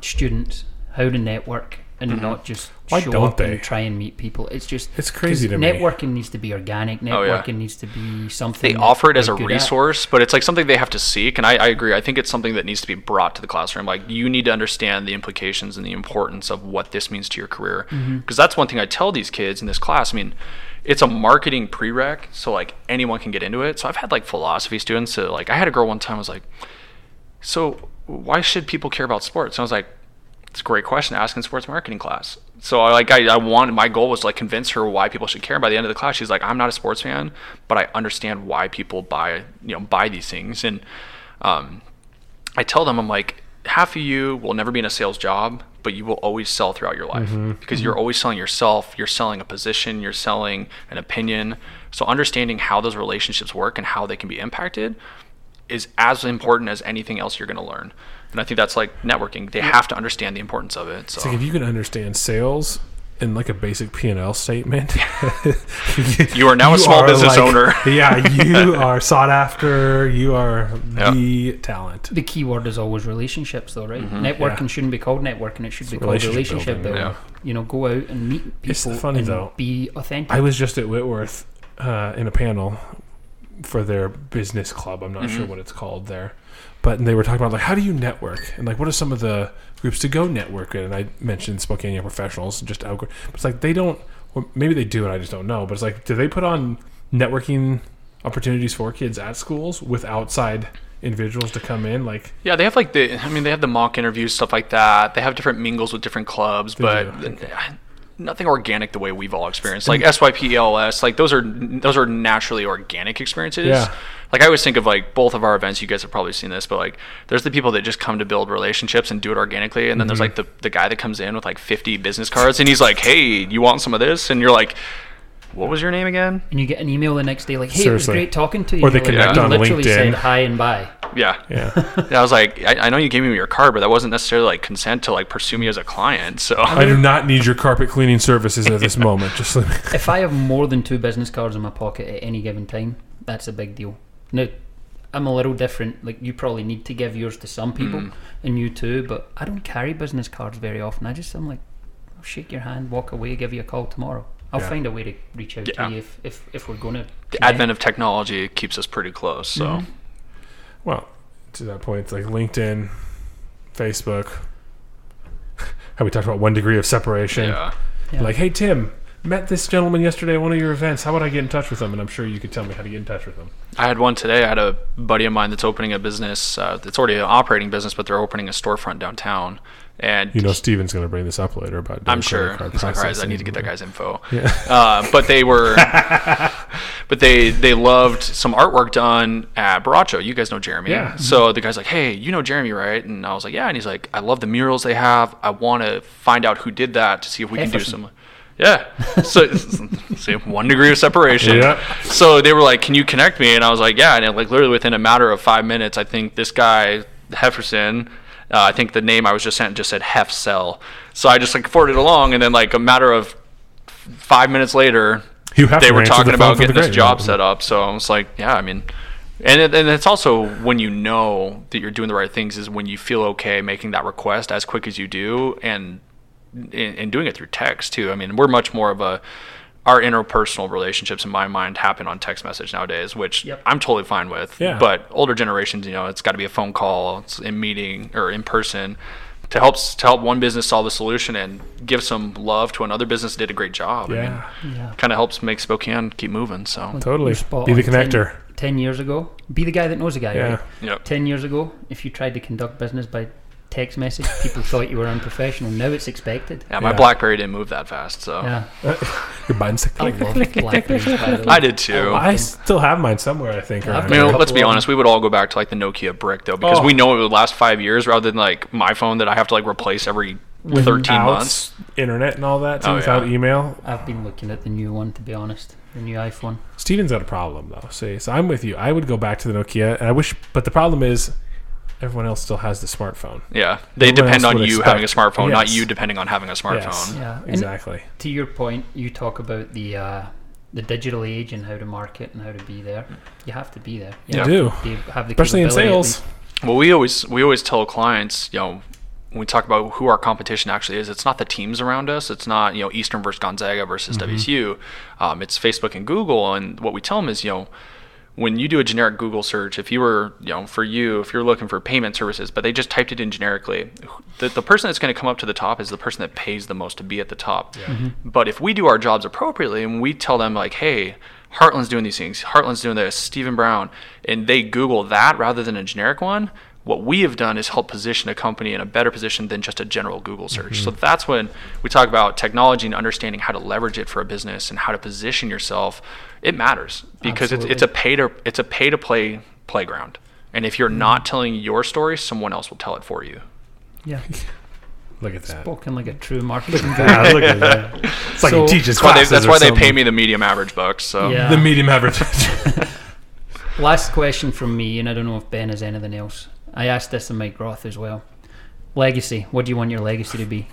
B: students how to network and not just
A: Why
B: show
A: don't
B: up
A: they?
B: and try and meet people. It's just
A: It's crazy to me.
B: networking needs to be organic.
C: Oh, yeah.
B: Networking needs to be something they
C: offer it as a
B: they're at.
C: resource, but it's like something they have to seek. And I, I agree. I think it's something that needs to be brought to the classroom. Like you need to understand the implications and the importance of what this means to your career. Because
B: Mm-hmm.
C: that's one thing I tell these kids in this class. I mean, it's a marketing prereq, so like anyone can get into it. So I've had like philosophy students. That, like I had a girl one time was like, "So why should people care about sports?" And I was like, it's a great question to ask in sports marketing class. So I like I, I wanted my goal was to like convince her why people should care. And by the end of the class, she's like, I'm not a sports fan, but I understand why people buy you know buy these things. And um, I tell them I'm like, half of you will never be in a sales job, but you will always sell throughout your life because you're always selling yourself. You're selling a position. You're selling an opinion. So understanding how those relationships work and how they can be impacted is as important as anything else you're going to learn. And I think that's like networking. They have to understand the importance of it. So
A: It's like if you can understand sales in like a basic P and L statement,
C: You are now a small business owner.
A: yeah, you are sought after. You are
C: Yeah.
A: the talent.
B: The key word is always relationships, though, right?
C: Mm-hmm.
B: Networking
A: Yeah.
B: shouldn't be called networking; it should be called
A: relationship
B: relationship
A: building,
B: building.
C: yeah.
B: You know, go out and meet people.
A: It's funny,
B: and
A: though.
B: Be authentic.
A: I was just at Whitworth uh, in a panel for their business club. I'm not sure mm-hmm. what it's called there, but they were talking about like how do you network and like what are some of the groups to go network in. And I mentioned Spokane Professionals and just outgrow. It's like they don't. Or maybe they do, and I just don't know. But it's like, do they put on networking opportunities for kids at schools with outside individuals to come in? Like,
C: yeah, they have like the. I mean, they have the mock interviews, stuff like that. They have different mingles with different clubs, but
A: do,
C: nothing organic the way we've all experienced. Like SYP, ELS, like those are those are naturally organic experiences.
A: Yeah.
C: Like I always think of like both of our events. You guys have probably seen this, but like there's the people that just come to build relationships and do it organically, and then there's mm-hmm. like the the guy that comes in with like 50 business cards and he's like, "Hey, you want some of this?" And you're like, "What was your name again?"
B: And you get an email the next day like, "Hey,
A: Seriously.
B: it was great talking to you."
A: Or they
B: Like,
A: connect
B: you
C: on
B: literally
A: LinkedIn.
B: said hi and bye.
C: Yeah.
A: Yeah.
C: And I was like, I, I know you gave me your card, but that wasn't necessarily like consent to like pursue me as a client. So
A: I do not need your carpet cleaning services at this moment. Just let me.
B: If I have more than two business cards in my pocket at any given time, that's a big deal. Now, I'm a little different. Like you probably need to give yours to some people,
C: Mm.
B: and you too. But I don't carry business cards very often. I just I'm like, I'll shake your hand, walk away, give you a call tomorrow. I'll
A: Yeah.
B: find a way to reach out
C: Yeah.
B: to you if, if, if we're going to.
C: the advent of technology keeps us pretty close. So
A: Mm-hmm. Well, to that point, it's like LinkedIn, Facebook. How we talked about one degree of separation.
C: yeah.
B: Yeah.
A: Like, hey Tim, met this gentleman yesterday at one of your events. How would I get in touch with him? And I'm sure you could tell me how to get in touch with him.
C: I had one today. I had a buddy of mine that's opening a business. Uh, that's already an operating business, but they're opening a storefront downtown. And
A: You know, Steven's going to bring this up later about.
C: I'm sure.
A: credit card
C: He's like, all right, I
A: processing.
C: need to get that guy's info.
A: Yeah.
C: Uh, but they were, but they they loved some artwork done at Baracho. You guys know Jeremy.
A: Yeah.
C: So the guy's like, hey, you know Jeremy, right? And I was like, yeah. And he's like, I love the murals they have. I want to find out who did that to see if we can do
B: Hefferson.
C: some. Yeah. So see, one degree of separation.
A: Yeah.
C: So they were like, "Can you connect me?" And I was like, "Yeah." And like literally within a matter of five minutes, I think this guy Hefferson, uh, I think the name I was just sent just said Hef Cell. So I just like forwarded along, and then like a matter of five minutes later, they were talking
A: the
C: about getting this job set up. So I was like, "Yeah." I mean. And, it, and it's also when you know that you're doing the right things is when you feel okay making that request as quick as you do and, and doing it through text too. I mean, we're much more of a our interpersonal relationships in my mind happen on text message nowadays, which
B: Yep.
C: I'm totally fine with.
A: Yeah.
C: But older generations, you know, it's got to be a phone call, it's in meeting or in person to help to help one business solve a solution and give some love to another business that did a great job.
A: Yeah.
B: Yeah.
C: kind of helps make Spokane keep moving. So
A: Totally.
B: You're
A: Be the
B: on. Ten-
A: connector.
B: Ten, years ago, be the guy that knows a guy.
A: Yeah.
B: Right?
C: Yep.
B: Ten years ago, if you tried to conduct business by text message, people thought you were unprofessional. Now it's expected.
C: yeah, my
A: Yeah.
C: BlackBerry didn't move that fast. So
B: Yeah,
A: Your buttons.
B: I love Blackberries. by the way.
C: I did too.
A: I still have mine somewhere. I think.
B: I've
A: around
C: I
A: here.
C: mean, let's be honest. We would all go back to like the Nokia brick though, because
A: Oh.
C: we know it would last five years rather than like my phone that I have to like replace every thirteen
A: Without
C: months.
A: internet and all that, too,
C: Oh,
A: without
C: yeah.
A: email.
B: I've been looking at the new one to be honest, the new iPhone.
A: Steven's got a problem though. See, so I'm with you. I would go back to the Nokia, and I wish, but the problem is, everyone else still has the smartphone.
C: Yeah, they
A: Everyone
C: depend on you
A: expect-
C: having a smartphone, not you depending on having a smartphone.
A: Yes.
B: Yeah, and
A: Exactly.
B: to your point, you talk about the uh, the digital age and how to market and how to be there. You have to be there. You
A: You
B: have
A: do.
B: to be- have the
A: Especially in sales.
C: Well, we always we always tell clients, you know, when we talk about who our competition actually is, it's not the teams around us. It's not you know Eastern versus Gonzaga versus WSU. Um, it's Facebook and Google. And what we tell them is, you know, when you do a generic Google search, if you were, you know, for you, if you're looking for payment services, but they just typed it in generically, the, the person that's going to come up to the top is the person that pays the most to be at the top. Mm-hmm. But if we do our jobs appropriately and we tell them like, hey, Heartland's doing these things, Heartland's doing this, Stephen Brown, and they Google that rather than a generic one, what we have done is help position a company in a better position than just a general Google search. So that's when we talk about technology and understanding how to leverage it for a business and how to position yourself. It matters because it's, it's a pay to it's a pay to play playground. And if you're not telling your story, someone else will tell it for you.
B: Yeah,
A: Look at that.
B: spoken like a true marketing guy.
A: Yeah, look at that. It's like
B: So-
A: he teaches
C: That's why they,
A: classes
C: that's
A: or
C: why they pay me the medium average bucks. So
B: Yeah.
A: the medium average.
B: Last question from me, and I don't know if Ben has anything else. I asked this to Mike Roth as well. Legacy. What do you want your legacy to be?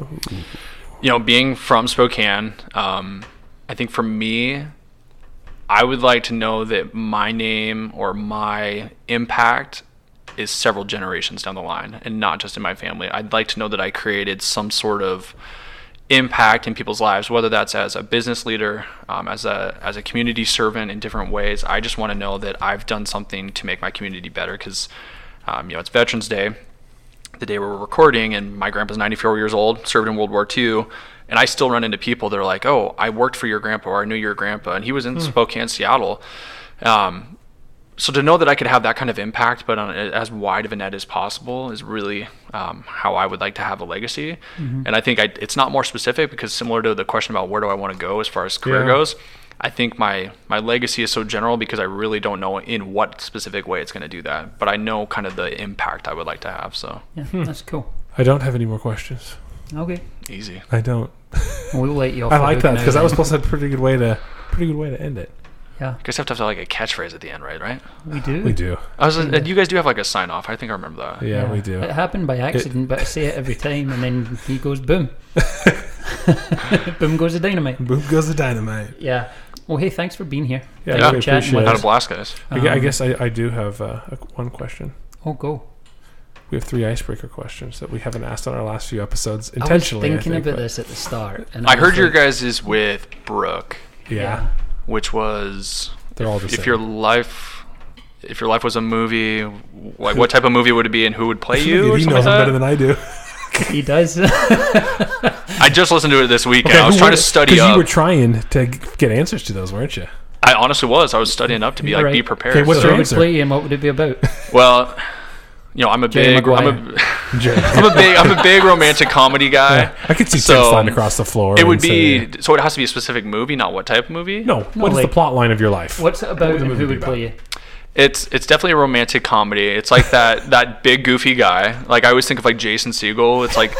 C: you know, being from Spokane, um, I think for me, I would like to know that my name or my impact is several generations down the line and not just in my family. I'd like to know that I created some sort of impact in people's lives, whether that's as a business leader, um, as a as a community servant in different ways. I just want to know that I've done something to make my community better because, um, you know, it's Veterans Day, the day we're recording, and my grandpa's 94 years old, served in World War II, and I still run into people that are like, "Oh, I worked for your grandpa, or I knew your grandpa," and he was in Spokane, Seattle. Um, so to know that I could have that kind of impact, but on as wide of a net as possible, is really um, how I would like to have a legacy. And I think I, it's not more specific because similar to the question about where do I want to go as far as career
A: Yeah.
C: goes, I think my my legacy is so general because I really don't know in what specific way it's going to do that. But I know kind of the impact I would like to have. So
B: Yeah,
A: Hmm.
B: that's cool.
A: I don't have any more questions.
B: Okay,
C: easy.
A: I don't.
B: we'll let you.
A: I like that because that was supposed to have a pretty good way to pretty good way to end it.
B: Yeah,
C: You guys have to have like a catchphrase at the end, right? Right.
B: we do.
A: We do.
C: I was. uh, You guys do have like a sign off. I think I remember that.
A: Yeah, we do.
B: It happened by accident, but I say it every time, and then he goes boom. boom goes the dynamite.
A: Boom goes the dynamite.
B: Yeah. Well, hey, thanks for being here.
A: Yeah,
B: Thanks
A: we
B: for chatting
A: appreciate
B: with
A: it.
C: Had
B: us.
C: a blast, guys.
A: I I
B: Um,
A: guess I, I do have uh, a, one question.
B: Oh, go.
A: We have three icebreaker questions that we haven't asked on our last few episodes intentionally.
B: I was
A: intentionally.
B: thinking
A: think,
B: about this at the start, and
C: I
B: was
C: heard your guys is with Brooke,
A: Yeah,
C: which was
A: they're all the same.
C: if your life if your life was a movie like what type of movie would it be and who would play you or
A: he
C: something
A: knows
C: like
A: them better than I do.
B: He does.
C: i just listened to it this weekend i was trying to study up
A: you were trying to get answers to those, weren't you?
C: i honestly was i was studying up to be like
B: Alright.
C: be prepared
A: Okay, what's
B: so
A: your
B: would
A: answer?
B: play him? What would it be about?
C: well you know i'm a
B: Jerry
C: big I'm a, I'm a big i'm a big romantic comedy guy
A: Yeah, I could see
C: So,
A: Tim sliding across the floor.
C: it
A: and
C: would
A: say-
C: be so it has to be a specific movie not what type of movie
A: no. What is
B: like-
A: the plot line of your life?
B: What's it about,
A: would the
B: and
A: movie
B: who
A: be
B: would play you?
C: It's it's definitely a romantic comedy. It's like that that big goofy guy. Like I always think of like Jason Segel. It's like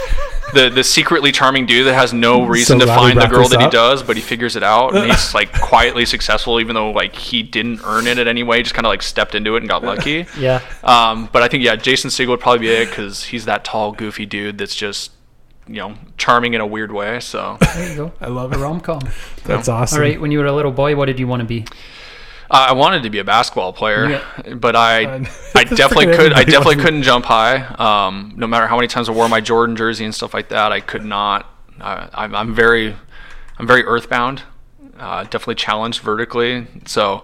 C: the the secretly charming dude that has no reason
A: So
C: to find the girl
A: this
C: that he does, but he figures it out and he's like quietly successful even though like he didn't earn it in any way, just kind of like stepped into it and got lucky.
B: Yeah.
C: Um, but I think yeah, Jason Segel would probably be it because he's that tall, goofy dude that's just you know charming in a weird way. So
B: There you go.
A: I love
B: A
A: it.
B: rom com.
A: That's awesome.
B: All right. When you were a little boy, what did you want to be?
C: I wanted to be a basketball player,
B: Yeah.
C: but I,
A: Uh,
C: I definitely could. I definitely couldn't jump high. Um, no matter how many times I wore my Jordan jersey and stuff like that, I could not. Uh, I'm, I'm very, I'm very earthbound. Uh, definitely challenged vertically. So,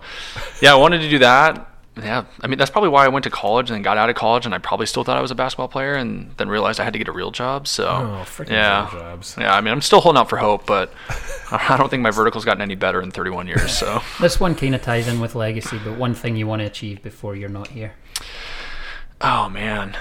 C: yeah, I wanted to do that. Yeah, I mean that's probably why I went to college and then got out of college, and I probably still thought I was a basketball player, and then realized I had to get a real job. So,
A: Oh, freaking
C: yeah,
A: jobs.
C: yeah. I mean, I'm still holding out for hope, but I don't think my vertical's gotten any better in 31 years. So.
B: This one kind of ties in with legacy, but one thing you want to achieve before you're not here.
C: Oh man,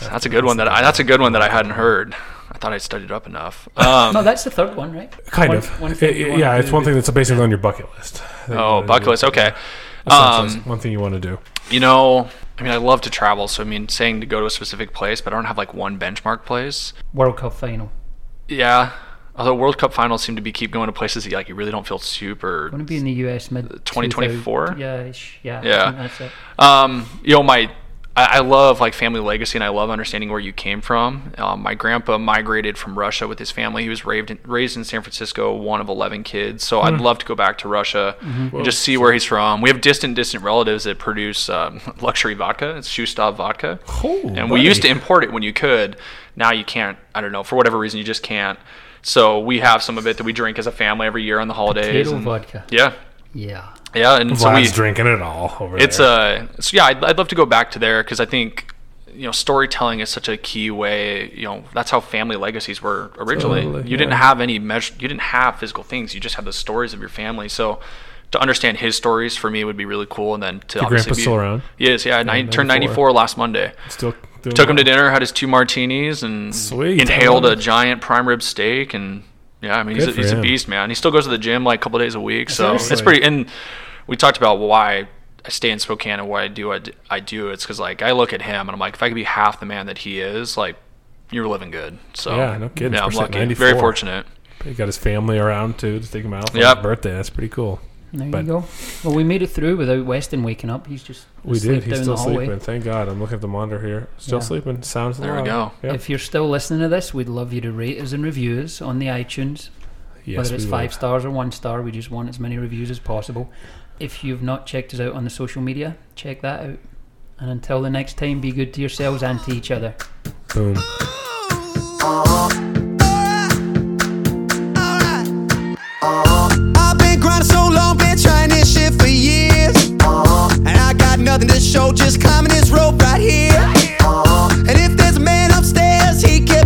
C: that's a good one. That I, that's a good one that I hadn't heard. I thought I'd studied up enough. Um,
B: No, that's the third one, right?
A: Kind
B: One-
A: of.
B: one
A: It-
B: you
A: it-
B: wanna
A: yeah, it's one thing that's basically on your bucket list.
C: oh, bucket list. Okay.
A: Essentially,
C: Um,
A: one thing you want to do.
C: you know, I mean, I love to travel, so I mean, saying to go to a specific place, but I don't have like one benchmark place.
B: World Cup final.
C: Yeah. Although World Cup finals seem to be keep going to places that like you really don't feel super.
B: Want to be in the US mid
C: 2024?
B: 2000 Yeah, yeah. I
C: Yeah.
B: think That's it.
C: Um, you know, my I, I love like family legacy, and I love understanding where you came from. Um, my grandpa migrated from Russia with his family. He was raised in, raised in San Francisco, one of eleven kids. So I'd love to go back to Russia and just see where he's from. We have distant, distant relatives that produce um, luxury vodka. It's Shustov vodka,
A: Oh,
C: and we used to import it when you could. Now you can't. I don't know for whatever reason you just can't. So we have some of it that we drink as a family every year on the holidays.
B: Potato
C: and-
B: vodka.
C: Yeah,
B: Yeah.
C: Yeah, and so we
A: Vlad's drinking it all over
C: it's
A: there.
C: uh so yeah I'd, I'd love to go back to there because i think you know storytelling is such a key way you know that's how family legacies were originally
A: Totally,
C: you didn't have any measure you didn't have physical things you just had the stories of your family so to understand his stories for me would be really cool and then to
A: Your
C: obviously
A: grandpa's
C: be,
A: still around?
C: he is yeah, nine, turned
A: 94.
C: 94 last monday
A: Still
C: took him to dinner had his two martinis and
A: Sweet,
C: inhaled a giant prime rib steak and yeah i mean he's, a, he's a beast man. He still goes to the gym like a couple days a week so it's pretty and we talked about why I stay in Spokane and why I do i do. It's because like I look at him and I'm like if I could be half the man that he is like you're living good so.
A: Yeah, no kidding,
C: yeah I'm lucky. Very fortunate.
A: He got his family around too to take him out for
C: Yep.
A: his birthday. That's pretty cool.
B: There
A: But-
B: you go. Well, we made it through without Weston waking up. He's just
A: We
B: asleep
A: did. He's
B: down
A: still sleeping. Thank God. I'm looking at the monitor here. Still
B: Yeah.
A: sleeping. Sounds
C: There we
A: loud.
C: go.
A: Yep.
B: If you're still listening to this, we'd love you to rate us and review us on the iTunes.
A: yes,
B: whether it's
A: we
B: five
A: will.
B: stars or one star, we just want as many reviews as possible. If you've not checked us out on the social media, check that out. And until the next time, be good to yourselves and to each other.
A: Boom.
D: I've Got nothing to show, just climbing this rope right here. And if there's a man upstairs, he kept